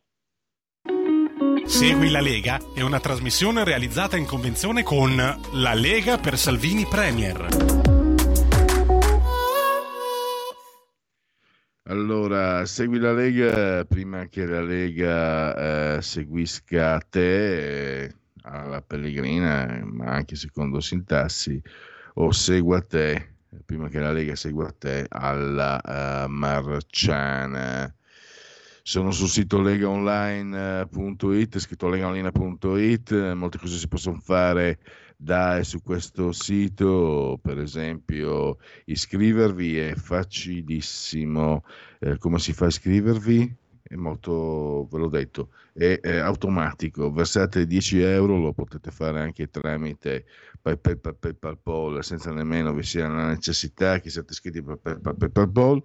Segui la Lega è una trasmissione realizzata in convenzione con La Lega per Salvini Premier. Allora, segui la Lega prima che la Lega eh, seguisca te, eh, alla Pellegrina, ma anche secondo sintassi, o segua te prima che la Lega segua te alla uh, Marciana. Sono sul sito legaonline.it, scritto legaonline.it, molte cose si possono fare da e su questo sito, per esempio iscrivervi è facilissimo. Eh, come si fa a iscrivervi? È molto, ve l'ho detto, è, è automatico, versate 10 euro, lo potete fare anche tramite PayPal, PayPal, PayPal senza nemmeno vi sia la necessità che siate iscritti per PayPal, PayPal,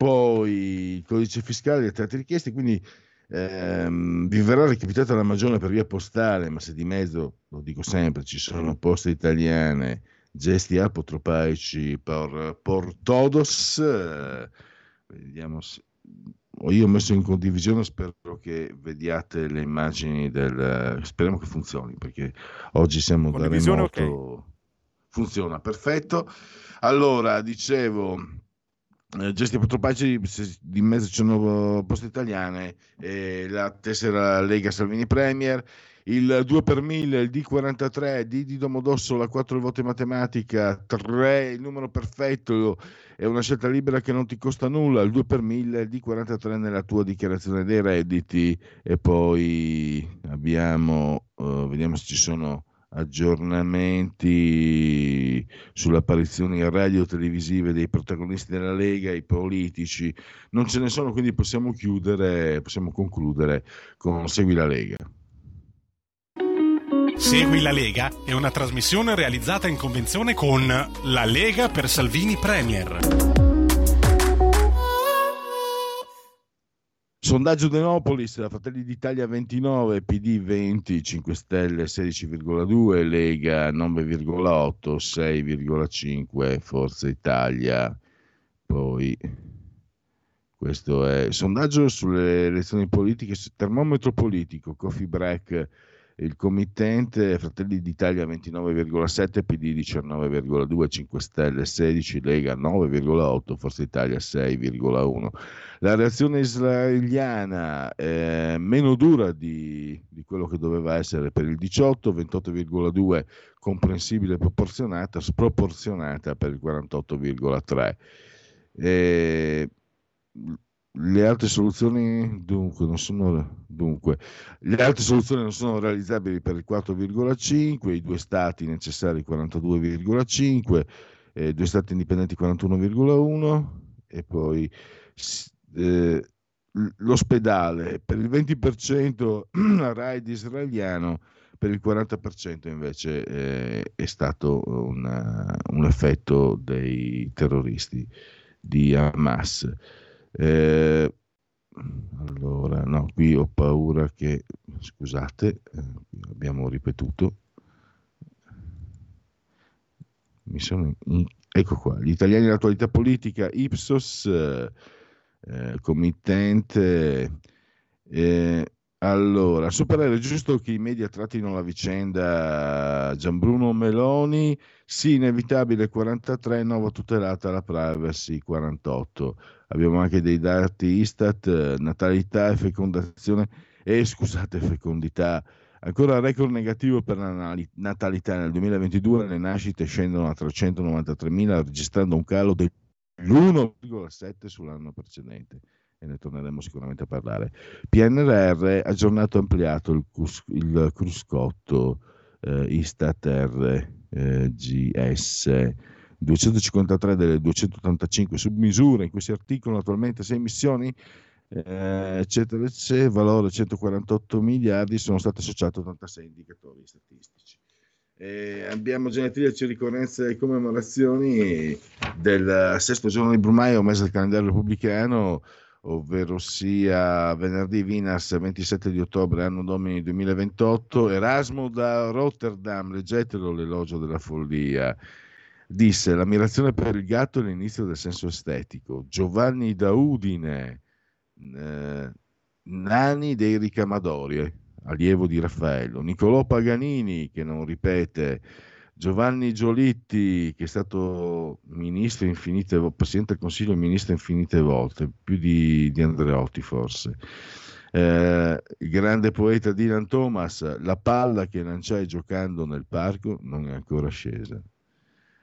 poi il codice fiscale e altre richieste, quindi ehm, vi verrà recapitata la magione per via postale, ma se di mezzo, lo dico sempre, ci sono poste italiane, gesti apotropaici per, por todos, eh, vediamo se io ho messo in condivisione, spero che vediate le immagini del... speriamo che funzioni, perché oggi siamo da remoto. Okay. Funziona, perfetto. Allora, dicevo, eh, gesti apotropaici, di mezzo ci sono poste italiane, eh, la tessera Lega Salvini Premier, il 2 per 1000, il D43, D di Domodossola, 4 volte matematica, 3 il numero perfetto, è una scelta libera che non ti costa nulla, il 2 per 1000, il D43 nella tua dichiarazione dei redditi. E poi abbiamo, uh, vediamo se ci sono aggiornamenti sulle apparizioni radio televisive dei protagonisti della Lega, i politici, non ce ne sono, quindi possiamo chiudere, possiamo concludere con Segui la Lega. Segui la Lega è una trasmissione realizzata in convenzione con La Lega per Salvini Premier. Sondaggio Denopolis, Fratelli d'Italia 29, PD 20, 5 Stelle 16,2, Lega 9,8, 6,5, Forza Italia. Poi questo è sondaggio sulle elezioni politiche, termometro politico, coffee break il committente Fratelli d'Italia 29,7, PD 19,2, 5 Stelle 16, Lega 9,8, Forza Italia 6,1. La reazione israeliana è meno dura di, di quello che doveva essere per il 18, 28,2 comprensibile e proporzionata, sproporzionata per il 48,3. E le altre soluzioni dunque non sono, dunque, le altre soluzioni non sono realizzabili per il 4,5, i due stati necessari 42,5, eh, due stati indipendenti 41,1 e poi eh, l'ospedale per il 20% a raid israeliano, per il 40% invece eh, è stato una, un effetto dei terroristi di Hamas. Eh, allora, no, qui ho paura che, scusate, eh, abbiamo ripetuto. Mi sono ecco qua, gli italiani dell'attualità politica, Ipsos, eh, eh committente. Eh, allora, superare è giusto che i media trattino la vicenda Gianbruno Meloni? Sì, inevitabile 43, nuova tutelata la privacy 48. Abbiamo anche dei dati Istat, natalità e fecondazione, e scusate, fecondità. Ancora record negativo per la natalità. Nel 2022 le nascite scendono a 393.000, registrando un calo dell'1,7 sull'anno precedente e ne torneremo sicuramente a parlare. PNRR aggiornato e ampliato il, cus- il cruscotto eh, Istat RGS. Eh, 253 delle 285 submisure in cui si articolano attualmente 6 missioni, eh, eccetera, eccetera, valore 148 miliardi, sono state associate 86 indicatori statistici. Eh, abbiamo genetriaci, ricorrenze e commemorazioni del sesto giorno di Brumaio, mese del calendario repubblicano, ovvero sia venerdì Vinas 27 di ottobre, anno domini 2028, Erasmo da Rotterdam, leggetelo l'elogio della follia, disse l'ammirazione per il gatto è l'inizio del senso estetico, Giovanni da Udine, eh, Nani dei Ricamadori, allievo di Raffaello, Niccolò Paganini che non ripete, Giovanni Giolitti che è stato ministro infinite Presidente del Consiglio ministro infinite volte, più di, di Andreotti forse. Eh, il grande poeta Dylan Thomas, la palla che lanciai giocando nel parco non è ancora scesa.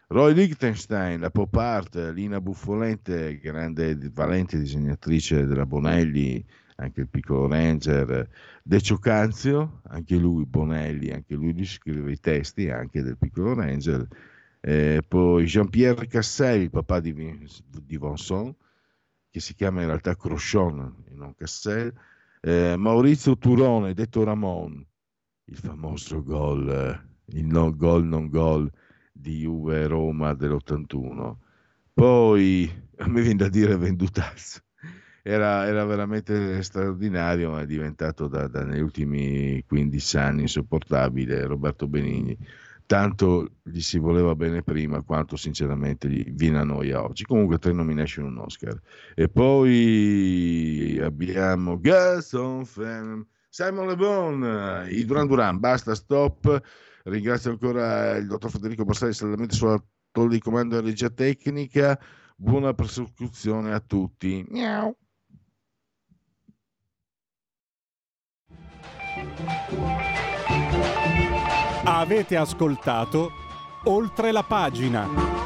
Roy Lichtenstein, la pop art, Lina Buffolente, grande valente disegnatrice della Bonelli, anche il piccolo Ranger, Decio Canzio, anche lui Bonelli, anche lui gli scrive i testi anche del piccolo Ranger, eh, poi Jean-Pierre Cassel, il papà di, di Vincent, che si chiama in realtà Crochon e non Cassel, eh, Maurizio Turone, detto Ramon, il famoso gol, il no gol non gol di Juve Roma dell'81. Poi me viene da dire Vendutazzo era, era, veramente straordinario, ma è diventato da, da, negli ultimi 15 anni insopportabile Roberto Benigni. Tanto gli si voleva bene prima quanto sinceramente gli viene a noia oggi. Comunque tre nomination un Oscar. E poi abbiamo Gaston Simon Le Bon, i Duran Duran, basta, stop. Ringrazio ancora il dottor Federico Borsari saldamente sulla tolla di comando e regia tecnica. Buona prosecuzione a tutti. Miau. Avete ascoltato oltre la pagina.